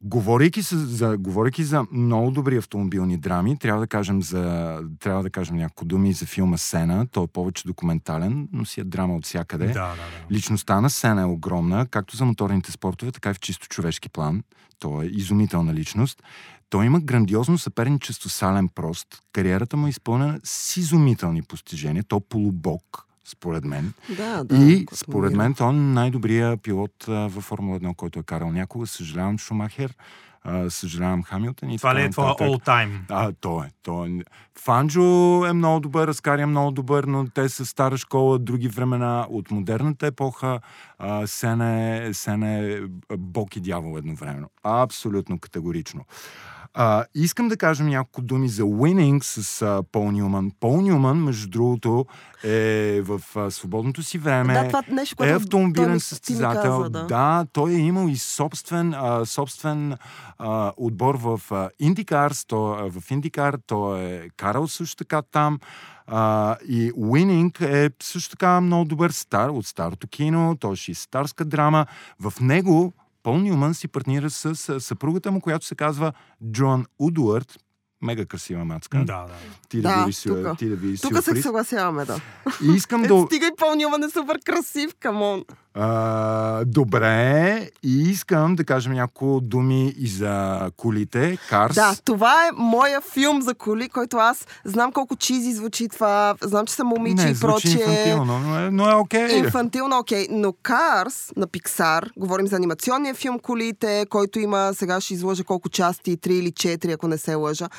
Говорейки, с, за, говорейки за много добри автомобилни драми, трябва да кажем, за, трябва да кажем няколко думи за филма Сена. Той е повече документален, но си е драма от всякъде. Да, да, да. Личността на Сена е огромна, както за моторните спортове, така и в чисто човешки план. Той е изумителна личност. Той има грандиозно съперничество с Ален Прост. Кариерата му е изпълнена с изумителни постижения. То полубог, според мен. Да, да. и според мен той е най-добрият пилот а, във Формула 1, който е карал някога. Съжалявам Шумахер, а, съжалявам Хамилтън и Това ли е твоя all time? А, той е. Той е. Фанджо е много добър, Аскари е много добър, но те са стара школа, други времена, от модерната епоха. А, Сен, е, Сен е бог и дявол едновременно. Абсолютно категорично. А, искам да кажем няколко думи за Winning с а, Пол Нюман. Пол Нюман, между другото, е в а, свободното си време. Да, това нещо, което е автомобилен състезател. каза, да. да, той е имал и собствен, а, собствен а, отбор в а, IndyCars. Той, а, в IndyCar той е карал също така там. А, и Winning е също така много добър стар от старото кино. Той е старска драма. В него Пол Нюман си партнира с, с съпругата му, която се казва Джон Удуард. Мега красива мацка. Да, да. Ти да, Да, видиш, си- тука. ти да видиш Тук се съгласяваме, да. И искам Е, да... стига и пълнюване е супер красив, камон. А, добре, и искам да кажем няколко думи и за колите. Карс. Да, това е моя филм за коли, който аз знам колко чизи звучи това, знам, че съм момиче не, и прочие. инфантилно, но е, но е окей. Инфантилно, окей. Но Cars на Pixar, говорим за анимационния филм Колите, който има, сега ще излъжа колко части, 3 или 4, ако не се лъжа.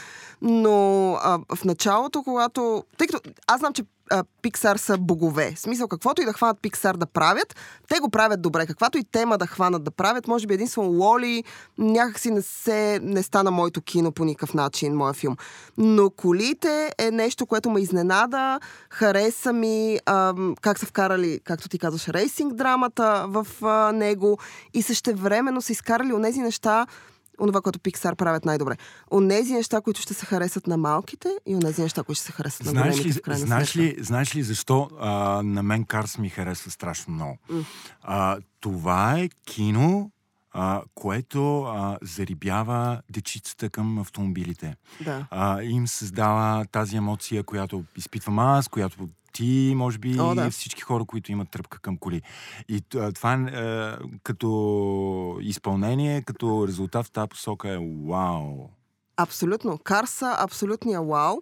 Но а, в началото, когато... Тъй като аз знам, че Pixar са богове. В смисъл, каквото и да хванат Pixar да правят, те го правят добре. Каквато и тема да хванат да правят, може би единствено Лоли някакси не, се, не стана моето кино по никакъв начин, моя филм. Но колите е нещо, което ме изненада, хареса ми ам, как са вкарали, както ти казваш, рейсинг драмата в а, него и същевременно са изкарали онези неща, онова, което Pixar правят най-добре. Онези неща, които ще се харесат на малките и онези неща, които ще се харесат на големите ли, в крайна знаеш, ли, знаеш ли защо а, на мен Карс ми харесва страшно много? А, това е кино, а, което а, зарибява дечицата към автомобилите. Да. а, им създава тази емоция, която изпитвам аз, която ти, може би, О, да. всички хора, които имат тръпка към коли. И това е, е, като изпълнение, като резултат в тази посока е вау. Абсолютно. Карса, абсолютния вау.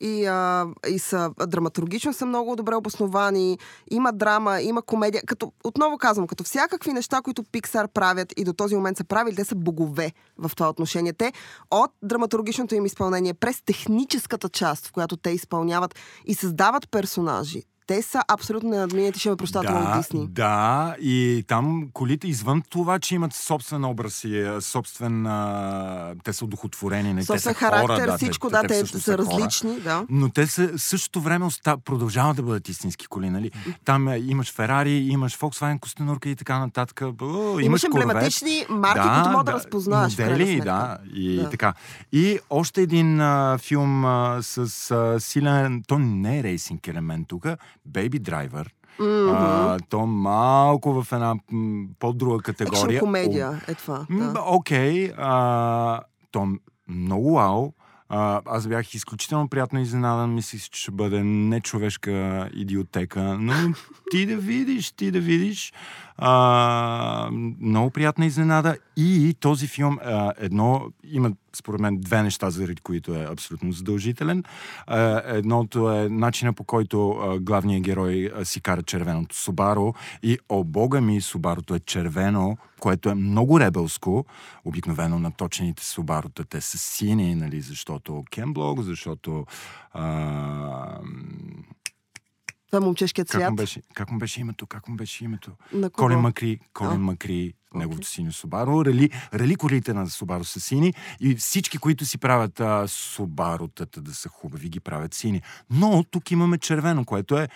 И, а, и са драматургично са много добре обосновани. Има драма, има комедия. Като, отново казвам, като всякакви неща, които Pixar правят и до този момент са правили, те са богове в това отношение. Те от драматургичното им изпълнение през техническата част, в която те изпълняват и създават персонажи, те са абсолютно ненадминати, ще ме прощат да, Дисни. Да, и там колите, извън това, че имат собствен образ и е, собствен... А, те са удохотворени, не, те Собствен са характер, хора, да, всичко, те, да, те, те, са хора. различни, да. Но те са същото време оста... продължават да бъдат истински коли, нали? Там е, имаш Ферари, имаш Volkswagen костенурка и така нататък. О, Имаш емблематични марки, които могат да разпознаеш. в крайна Модели, да, и Да. така. И още един а, филм а, с а, силен, то не е рейсинг елемент тук, Baby Driver. А, то малко в една м, по-друга категория. Екшн комедия е това. Да. Окей, а, то много вау. А, аз бях изключително приятно изненадан. Мислих, че ще бъде нечовешка идиотека. Но ти да видиш, ти да видиш. А, много приятна изненада. И този филм, а, едно, има според мен две неща, заради които е абсолютно задължителен. А, едното е начина по който а, главният герой а, си кара червеното Субаро и о бога ми, Субарото е червено, което е много ребелско. Обикновено наточените Субарота, те са сини, нали, защото Кемблок, защото а, Това е момчешкият как, му цвят. беше, как му беше името? Как му беше името? На кого? Колин Макри, Колин А. Макри, неговото синьо Субаро. Рали, рали колите на Субаро са сини и всички, които си правят а, Субаротата да са хубави, ги правят сини. Но тук имаме червено, което е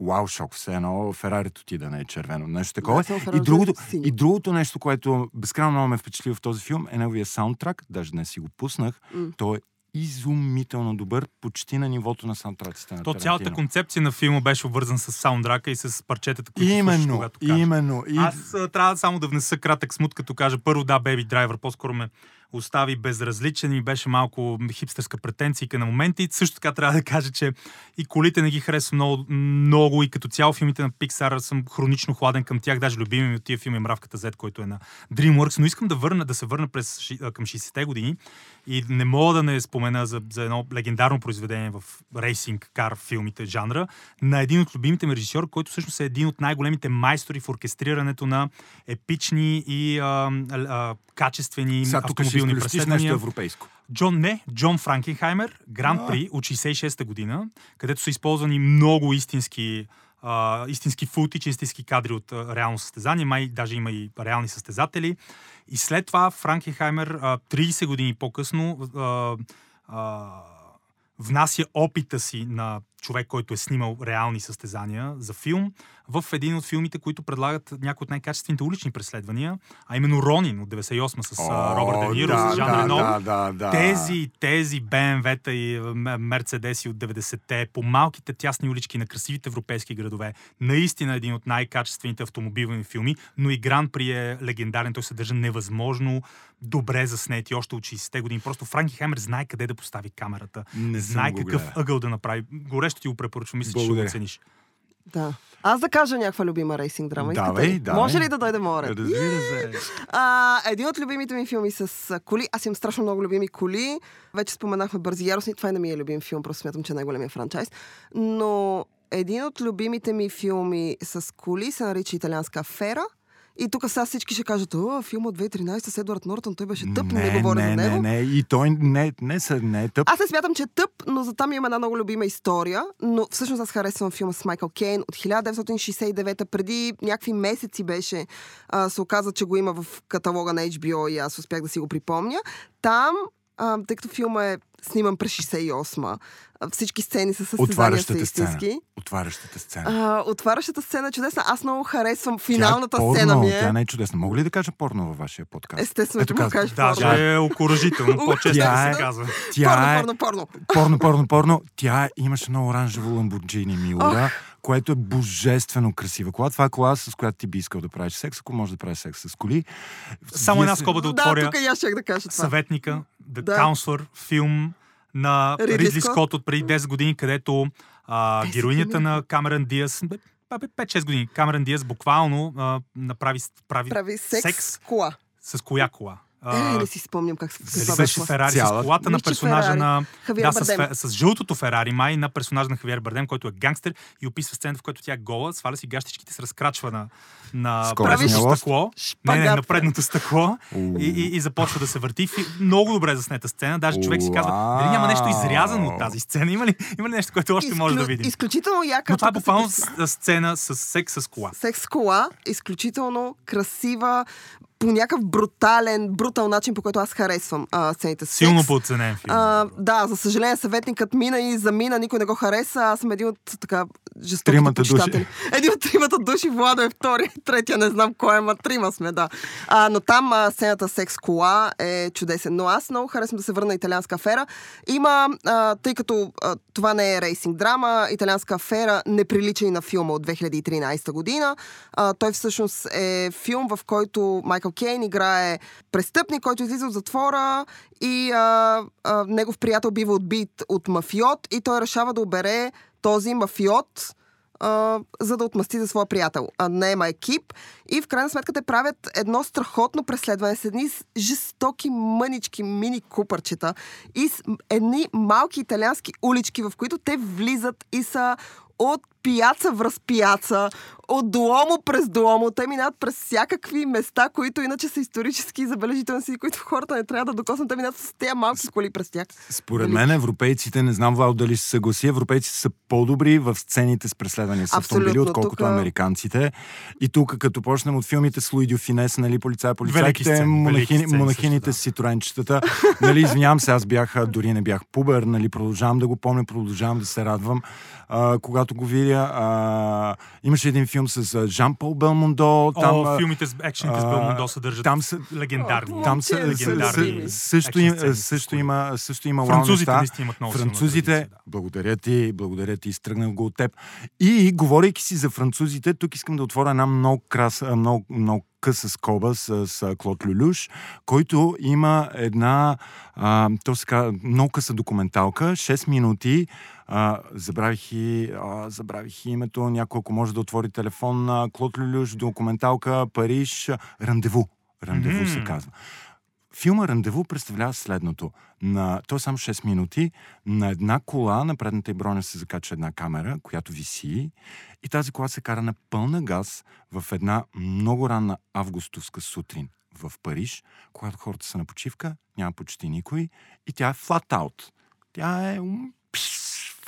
Вау, шок, все едно Ферарито ти да не е червено. Нещо такова. Да, и, другото, е и другото нещо, което безкрайно много ме впечатли в този филм е неговия саундтрак. Даже днес си го пуснах. М. Той е изумително добър, почти на нивото на саундтраците на То Тарантино. цялата концепция на филма беше обвързан с саундрака и с парчетата, които слушаш, Именно, когато кажеш. именно. И... Аз а, трябва само да внеса кратък смут, като кажа първо да, Baby Driver по-скоро ме остави безразличен и беше малко хипстърска претенция на моменти. Също така трябва да кажа, че и колите не ги харесвам много, много и като цяло филмите на Pixar съм хронично хладен към тях. Даже любими ми от тия филми е Мравката Z, който е на DreamWorks. Но искам да, върна, да се върна през, към 60-те години и не мога да не спомена за, за едно легендарно произведение в рейсинг кар филмите жанра на един от любимите ми режисьор, който всъщност е един от най-големите майстори в оркестрирането на епични и а, а, качествени Сега автомобилни преследвания. европейско. Джон не, Джон Франкенхаймер, Гран. При от 66-та година, където са използвани много истински а, истински футич, истински кадри от а, реално състезание, май даже има и реални състезатели. И след това Франкенхаймер а, 30 години по-късно а, а, внася опита си на човек, който е снимал реални състезания за филм, в един от филмите, които предлагат някои от най-качествените улични преследвания, а именно Ронин от 98 с а, Робърт Де Ниро, да, с Жан да, Рено. да, да, да. Тези, тези БМВ-та и Мерцедеси от 90-те по малките тясни улички на красивите европейски градове. Наистина един от най-качествените автомобилни филми, но и Гран При е легендарен. Той се държа невъзможно добре заснети още от 60-те години. Просто Франки Хаймер знае къде да постави камерата. Не знае какъв ъгъл да направи. Горещо ти го препоръчвам. Мисля, че ще го Благодаря. оцениш. Да. Аз да кажа някаква любима рейсинг драма. Давай, давай. Може ли да дойде море? Разбира се. А, един от любимите ми филми с а, коли. Аз имам страшно много любими коли. Вече споменахме Бързи яростни. Това не ми е любим филм, просто смятам, че е най-големия франчайз. Но един от любимите ми филми с коли се нарича Италианска афера. И тук сега всички ще кажат, о, филм от 2013 с Едуард Нортън, той беше тъп, не, не говоря не, за него. Не, не, и той не, не, са, не е тъп. Аз не смятам, че е тъп, но за там има една много любима история. Но всъщност аз харесвам филма с Майкъл Кейн от 1969 Преди някакви месеци беше, а, се оказа, че го има в каталога на HBO и аз успях да си го припомня. Там, а, тъй като филма е сниман през 68 а, всички сцени са състезания са Отварящата сцена. истински. Отварящата сцена. А, отварящата сцена е чудесна. Аз много харесвам Тя е финалната порно, сцена ми Тя е. не е чудесна. Мога ли да кажа порно във вашия подкаст? Естествено, Ето че му кажеш Даже порно. е окоръжително. По-често Тя да е- се казва. Тя е Порно, порно, порно. порно, порно, порно. Тя имаше едно оранжево Ламборджини Милора, което е божествено красива кола. Това е кола, с която ти би искал да правиш секс, ако можеш да правиш секс с коли. Само Вие една скоба да Да, отворя. тук и аз ще да кажа това. Съветника, The Да. Counselor, филм на Ридли Ридли Скот. Скот от преди 10 години, където а, 10 героинята на Камерън Диас, бе, бе, 5-6 години, Камерън Диас буквално а, направи прави, Прави секс, секс с кола. с коя кола? Е, не си спомням как се това беше беше. Ферари с колата на Мисля, персонажа Ферари. на... Хавиер да, с, Бардем. фе- с жълтото Ферари май на персонажа на Хавиер Бардем, който е гангстер и описва сцената, в която тя е гола, сваля си гащичките, се разкрачва на, на предното стъкло. Не, не, Шпагат, на предното стъкло. И, и, и, започва да се върти. Фи- Много добре заснета сцена. Даже човек си казва, дали няма нещо изрязано от тази сцена? Има ли, има ли нещо, което още може да видим? Изключително яка. Но това е буквално с- сцена с секс с кола. Секс кола, изключително красива, по някакъв брутален, брутал начин, по който аз харесвам а, сцените с Силно подценен филм. А, да, за съжаление, съветникът мина и замина, никой не го хареса. Аз съм един от така жестоките почитатели. Един от тримата души, Владо е втори, третия не знам кой е, ма трима сме, да. А, но там а, сцената секс кола е чудесен. Но аз много харесвам да се върна на италианска афера. Има, а, тъй като а, това не е рейсинг драма, италианска афера не прилича и на филма от 2013 година. А, той всъщност е филм, в който Майкъл Кейн играе престъпник, който излиза от затвора и а, а, негов приятел бива отбит от мафиот и той решава да обере този мафиот, а, за да отмъсти за своя приятел. А, наема екип и в крайна сметка те правят едно страхотно преследване с едни жестоки мънички мини купърчета и с едни малки италиански улички, в които те влизат и са от пияца връз пияца, от дуомо през дуомо. Те минават през всякакви места, които иначе са исторически забележителни, си, които хората не трябва да докоснат. Те минават с тези малки коли през тях. Според Нали? мен европейците, не знам Вал дали се съгласи, европейците са по-добри в сцените с преследвания с автомобили, отколкото тука- американците. И тук, като почнем от филмите с Луи Дюфинес, нали, полицай, полицайките, монахини, монахините с ситроенчетата. нали, извинявам се, аз бях, дори не бях пубер, нали, продължавам да го помня, продължавам да се радвам, а, когато го видя. А, имаше един филм с а, Жан-Пол Белмондо. Там, О, филмите с екшените с Белмондо съдържат там са- легендарни. Там са, легендарни също, също, има, също има Французите наистина имат много Французите, традиция, да. благодаря ти, благодаря ти, изтръгнах го от теб. И, говорейки си за французите, тук искам да отворя една много краса, много, много къса скоба с, с Клод Люлюш, който има една, а, то се казва, много къса документалка, 6 минути, а, забравих, и, а, забравих и името, някой ако може да отвори телефон, а, Клод Люлюш, документалка, Париж, Рандеву. Рандеву се Мгм. казва. Филма Рандеву представлява следното. На, то е само 6 минути. На една кола, на предната и броня се закача една камера, която виси и тази кола се кара на пълна газ в една много ранна августовска сутрин в Париж, когато хората са на почивка, няма почти никой и тя е flat out. Тя е пш,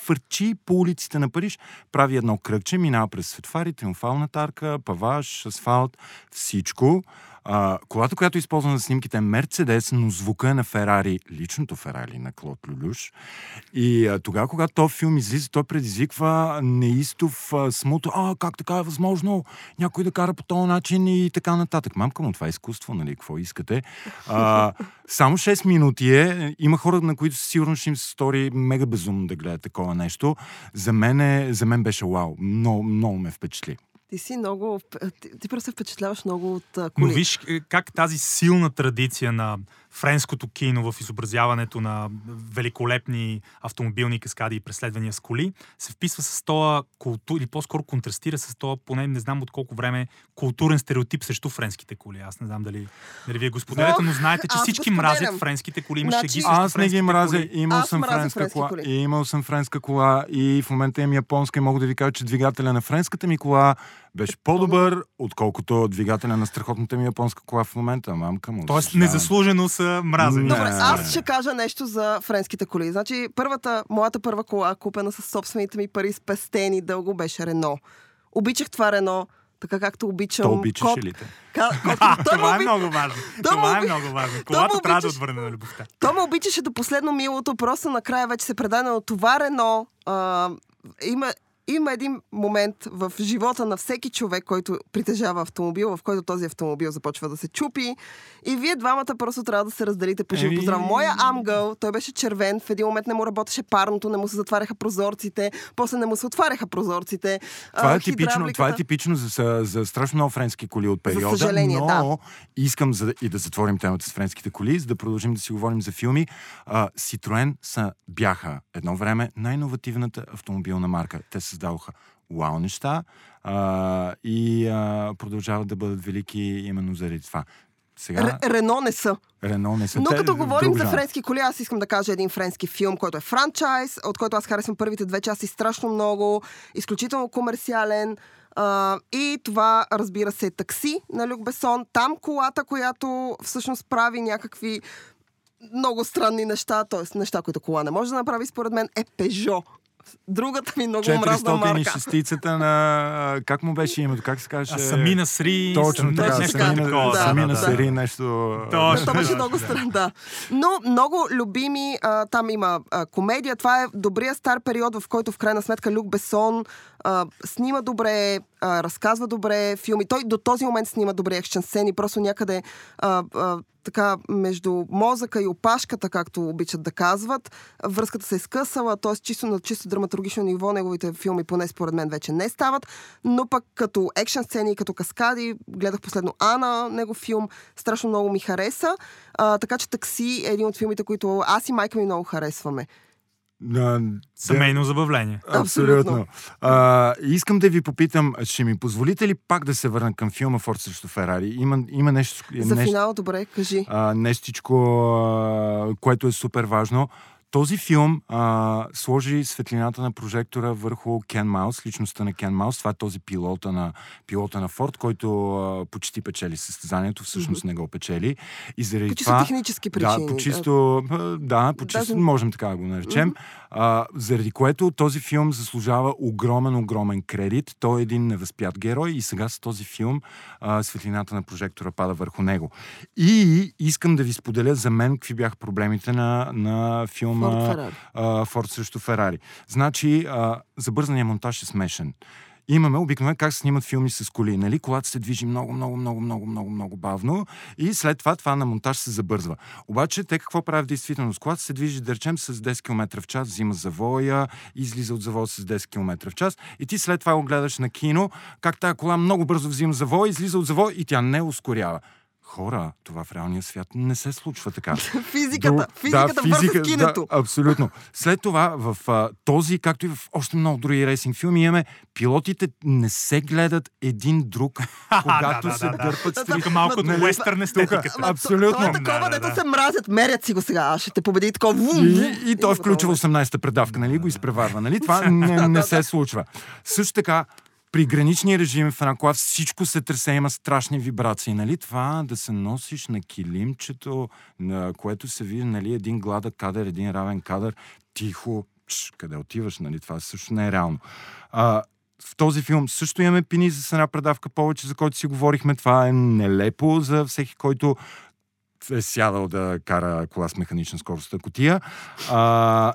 фърчи по улиците на Париж, прави едно кръгче, минава през светфари, триумфалната арка, паваш, асфалт, всичко. А, колата, която е използвана за снимките е Мерцедес, но звука е на Ферари, личното Ферари на Клод Люлюш. И тогава, когато този филм излиза, той предизвиква неистов а, смут. А, как така е възможно? Някой да кара по този начин и така нататък. Мамка му, това е изкуство, нали? Какво искате? А, само 6 минути е. Има хора, на които със сигурност ще им се стори мега безумно да гледат такова нещо. За мен, е, за мен беше вау. Много, много ме впечатли. Ти си много... Ти, ти просто се впечатляваш много от а, Но коли. виж е, как тази силна традиция на френското кино в изобразяването на великолепни автомобилни каскади и преследвания с коли се вписва с това култур, или по-скоро контрастира с това, поне не знам от колко време, културен стереотип срещу френските коли. Аз не знам дали, дали вие го споделяте, но знаете, че всички мразят френските коли. Имаше Значи- ги Аз не ги мразя. Имал съм френска кола. коли. И имал съм френска кола. И в момента имам японска и мога да ви кажа, че двигателя на френската ми кола беше по-добър, отколкото двигателя на страхотната ми японска кола в момента. Мамка му. Тоест незаслужено са мразени. Не. Добре, аз ще кажа нещо за френските коли. Значи, първата, моята първа кола, купена с собствените ми пари, спестени дълго, беше Рено. Обичах това Рено, така както обичам... То обичаш кот- ли те? Това е много важно. Това е много важно. Колата трябва да отвърне на любовта. Той ме обичаше до последно милото, просто накрая вече се предане от това Рено. А, има, има един момент в живота на всеки човек, който притежава автомобил, в който този автомобил започва да се чупи. И вие двамата просто трябва да се разделите по живо поздрав. Моя Амгъл, той беше червен, в един момент не му работеше парното, не му се затваряха прозорците, после не му се отваряха прозорците. Това а, е, типично, това е типично за, за, за страшно много френски коли от периода, съжаление, но да. искам за, и да затворим темата с френските коли, за да продължим да си говорим за филми. Citroen са, бяха едно време най-инновативната автомобилна марка. Те създадоха вау неща а, и а, продължават да бъдат велики именно заради това. Сега Ре, Рено не са. Рено не са. Но те, като говорим за френски коли, аз искам да кажа един френски филм, който е франчайз, от който аз харесвам първите две части страшно много, изключително комерциален. А, и това, разбира се, е такси на Люк Бесон. Там колата, която всъщност прави някакви много странни неща, т.е. неща, които кола не може да направи, според мен, е Пежо. Другата ми много мразна марка. 406-цата на... Как му беше името? Как се казваше? А сами на Сри... Точно така. Точно Сами така. на, Да, сами да, на да. Нещо... Точно. То беше много странно, да. Но много любими, а, там има а, комедия. Това е добрия стар период, в който в крайна сметка Люк Бесон снима добре, а, разказва добре филми. Той до този момент снима добре екшен сцени, просто някъде а, а, така между мозъка и опашката, както обичат да казват, връзката се е скъсала, т.е. чисто на чисто драматургично ниво неговите филми поне според мен вече не стават, но пък като екшен сцени, като каскади, гледах последно Ана, негов филм, страшно много ми хареса, а, така че Такси е един от филмите, които аз и майка ми много харесваме. А, Семейно забавление. Абсолютно. А, искам да ви попитам, ще ми позволите ли пак да се върна към филма Форд срещу Ферари? Има, има нещо, За нещо, финал, добре, кажи. а, нещичко, а, което е супер важно. Този филм а, сложи светлината на прожектора върху Кен Маус, личността на Кен Маус. Това е този пилота на, пилота на Форд, който а, почти печели състезанието, всъщност не го печели. И заради По чисто това... технически причини. Да, по чисто, а, да, по чисто, Даже- можем така да го наречем. А, заради което този филм заслужава огромен, огромен кредит. Той е един невъзпят герой и сега с този филм а, светлината на прожектора пада върху него. И искам да ви споделя за мен какви бяха проблемите на, на филма А, Форд срещу Ферари. Значи, а, забързания монтаж е смешен. Имаме обикновено как се снимат филми с коли. Нали? Колата се движи много, много, много, много, много, много бавно и след това това на монтаж се забързва. Обаче те какво правят в действителност? Колата се движи, да речем, с 10 км в час, взима завоя, излиза от завоя с 10 км в час и ти след това го гледаш на кино, как тая кола много бързо взима завоя, излиза от завоя и тя не ускорява. Хора, това в реалния свят не се случва така. Физиката. Друг- Физиката върху киното. Да, абсолютно. След това в а, този, както и в още много други рейсинг филми, имаме пилотите не се гледат един друг, когато да, се да, да. дърпат с Тук малко Нали? уестърн то- Абсолютно. То, е такова, Да, да, дето да. се мразят, мерят си го сега. Аз ще те победи и такова. И, и той включва такова. 18-та предавка, нали? Го изпреварва, нали? Това не, не се случва. Също така, при гранични режими в една кола всичко се тресе, има страшни вибрации, нали? Това да се носиш на килимчето, на което се види, нали, един гладък кадър, един равен кадър, тихо, чш, къде отиваш, нали? Това също не е реално. А, в този филм също имаме пини с една предавка повече, за който си говорихме. Това е нелепо за всеки, който е сядал да кара кола с механична скоростта котия. А,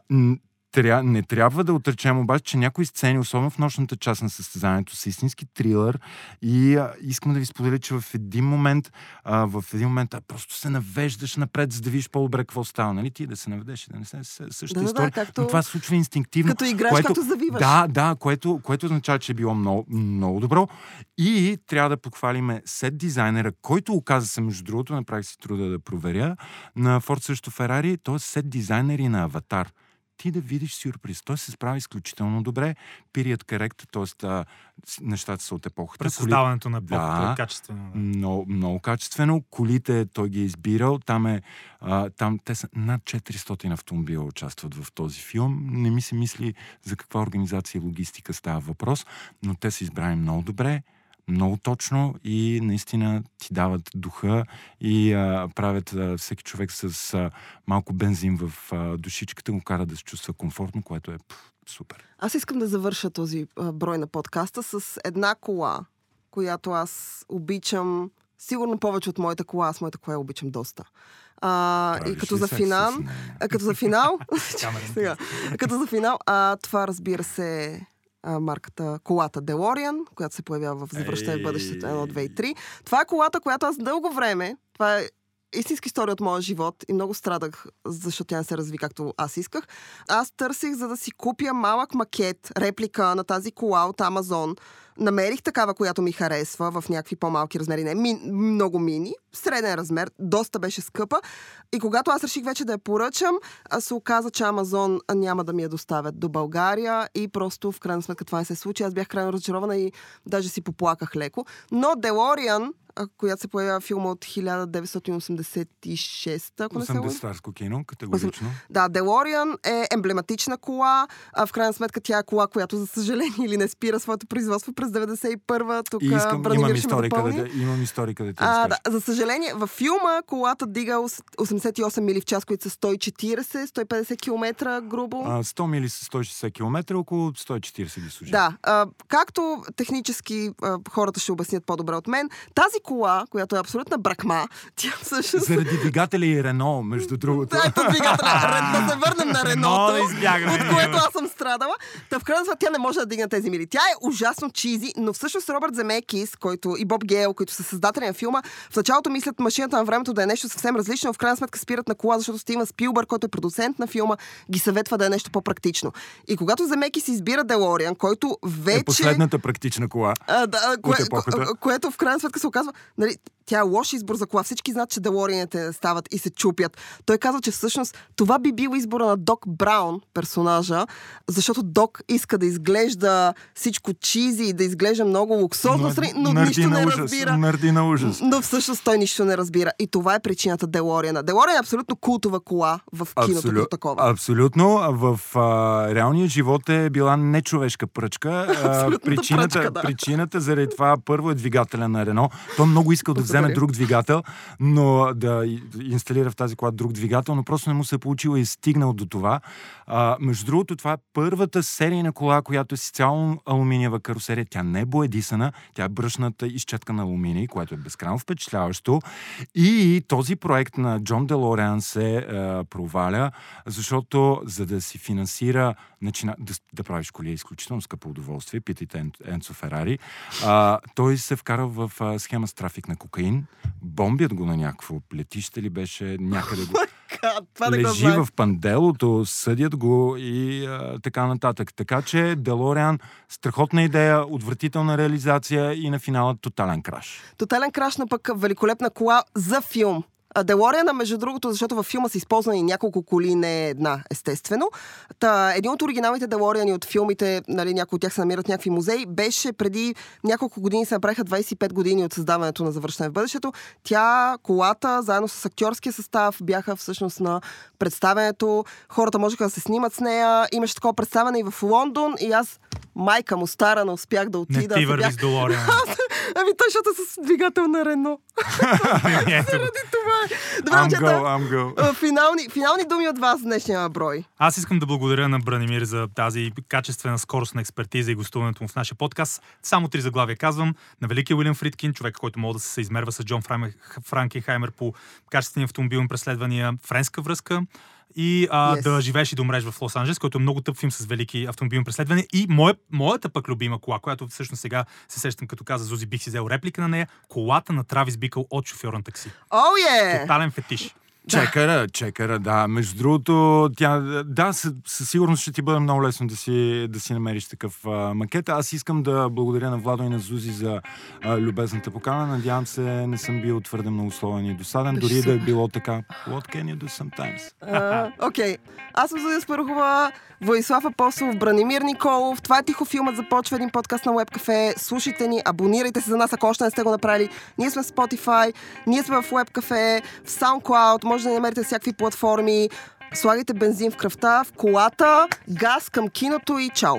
тря, не трябва да отречем обаче, че някои сцени, особено в нощната част на състезанието, са истински трилър и а, искам да ви споделя, че в един момент, а, в един момент а, просто се навеждаш напред, за да видиш по-добре какво става. Нали? Ти да се наведеш и да не се същата Да, да, да, история. както- Но това се случва инстинктивно. Като играеш, което, както завиваш. Да, да, което, което означава, че е било много, много добро. И трябва да похвалиме сет дизайнера, който оказа се, между другото, направих си труда да проверя, на Форд срещу Ферари, т.е. сет дизайнер и на Аватар. Ти да видиш сюрприз. Той се справи изключително добре. Период корект, т.е. нещата са от епохата. През създаването на епохата Да. е качествено. да. Много, много качествено. Колите той ги е избирал. Там, е, а, там те са над 400 автомобила участват в този филм. Не ми се мисли за каква организация и логистика става въпрос, но те са избрани много добре, много точно и наистина ти дават духа и а, правят а, всеки човек с а, малко бензин в а, душичката, го кара да се чувства комфортно, което е пф, супер. Аз искам да завърша този а, брой на подкаста с една кола, която аз обичам сигурно повече от моята кола. Аз моята кола обичам доста. А, и като за финал, с нея? а, като за финал, като за финал, а, това разбира се а, марката колата DeLorean, която се появява в Завръщане в бъдещето 1, 2 и 3. Това е колата, която аз дълго време, това е истинска история от моя живот и много страдах, защото тя не се разви както аз исках. Аз търсих, за да си купя малък макет, реплика на тази кола от Амазон. Намерих такава, която ми харесва в някакви по-малки размери, не ми, много мини, среден размер, доста беше скъпа. И когато аз реших вече да я поръчам, се оказа, че Амазон няма да ми я доставят до България и просто в крайна сметка това не се случи. Аз бях крайно разочарована и даже си поплаках леко. Но а, която се появява филма от 1986, ако не се лъжа. 80-тарско кино, категорично. Да, Делориан е емблематична кола. А в крайна сметка тя е кола, която за съжаление или не спира своето производство през 91-а. Тук И искам, Бранимир имам историка, да, да, имам историка да ти А, да, за съжаление, във филма колата дига ос- 88 мили в час, които са 140-150 км грубо. А, 100 мили са 160 км, около 140 ги служи. Да, а, както технически а, хората ще обяснят по-добре от мен, тази кола, която е абсолютна бракма, тя всъщност... Заради двигателя и Рено, между другото. Ето двигателя. Ре- да се върнем на Реното, избягаме. от което аз съм страдала. Та в крайна сметка тя не може да дигне тези мили. Тя е ужасно чизи, но всъщност Робърт Земекис, който и Боб Гейл, които са създатели на филма, в началото мислят машината на времето да е нещо съвсем различно, но в крайна сметка спират на кола, защото Стивен Спилбър, който е продуцент на филма, ги съветва да е нещо по-практично. И когато Земекис избира Делориан, който вече... Е последната практична кола. А, да, кое, епохата. ко- което в крайна сметка се оказва, нали, тя е лош избор за кола. Всички знаят, че Делорианите стават и се чупят. Той казва, че всъщност това би бил избора на Док Браун, персонажа, защото Док иска да изглежда всичко чизи и да изглежда много луксозно, но, но нърди нищо не ужас, разбира. Нърди на ужас. Но всъщност той нищо не разбира. И това е причината Делориана. Делориан е абсолютно култова кола в киното Абсолю... като такова. Абсолютно. В а, реалния живот е била нечовешка пръчка. А, причината, пръчка, да. причината заради това първо е двигателя на Рено. Той много искал да вземе друг двигател, но да инсталира в тази кола друг двигател, но просто не му се е получило и е стигнал до това. А, между другото, това е първата серийна кола, която е с цяло алуминиева карусерия. Тя не е боядисана, тя е бръшната изчетка на алуминий, което е безкрайно впечатляващо. И този проект на Джон Делориан се а, проваля, защото за да си финансира начина, да, да правиш коли е изключително скъпо удоволствие, питайте Ен, Енцо Ферари, а, той се вкарал в а, схема с трафик на кокаин, бомбят го на някакво летище ли беше, някъде го това лежи в панделото, съдят го и а, така нататък. Така че Делориан, страхотна идея, отвратителна реализация и на финала тотален краш. Тотален краш на пък великолепна кола за филм. Делориана, между другото, защото във филма са използвани няколко коли, не една, естествено. Та, един от оригиналните Делориани от филмите, нали, някои от тях се намират в някакви музеи, беше преди няколко години, се направиха 25 години от създаването на Завършване в бъдещето. Тя, колата, заедно с актьорския състав, бяха всъщност на представенето. Хората можеха да се снимат с нея. Имаше такова представяне и в Лондон и аз, майка му стара, не успях да Не отида. ти се върви бях- с Долориан. Ами той, защото е с двигател на Рено. Го. Това. Добре, I'm момчета, go, I'm go. а, финални, финални думи от вас днешния брой. Аз искам да благодаря на Бранимир за тази качествена скорост на експертиза и гостуването му в нашия подкаст. Само три заглавия казвам. На великия Уилям Фридкин, човек, който може да се измерва с Джон Франкенхаймер по качествени автомобилни преследвания, френска връзка и а, Yes. да живееш и да умреш в Лос-Анджелес, който е много тъп филм с велики автомобилни преследвания. И моя, моята пък любима кола, която всъщност сега се сещам, като каза Зузи, бих си взел реплика на нея, колата на Травис Бикъл от шофьор на такси. О, е! Тотален фетиш. Чекара, чекара, да. Между другото, тя, да, със, със сигурност ще ти бъде много лесно да си, да си намериш такъв а, макет. Аз искам да благодаря на Владо и на Зузи за а, любезната покана. Надявам се, не съм бил твърде многословен и досаден, дори да е било така. What can you do sometimes? Окей. Аз съм Зоя Спарухова, Владислав Апостолов, Бранимир Николов. Това е Тихо филмът. Започва един подкаст на Web Cafe. Слушайте ни, абонирайте се за нас, ако още не сте го направили. Ние сме в Spotify, ние сме в Web Cafe, в SoundCloud, може да намерите всякакви платформи. Слагайте бензин в кръвта, в колата, газ към киното и чао!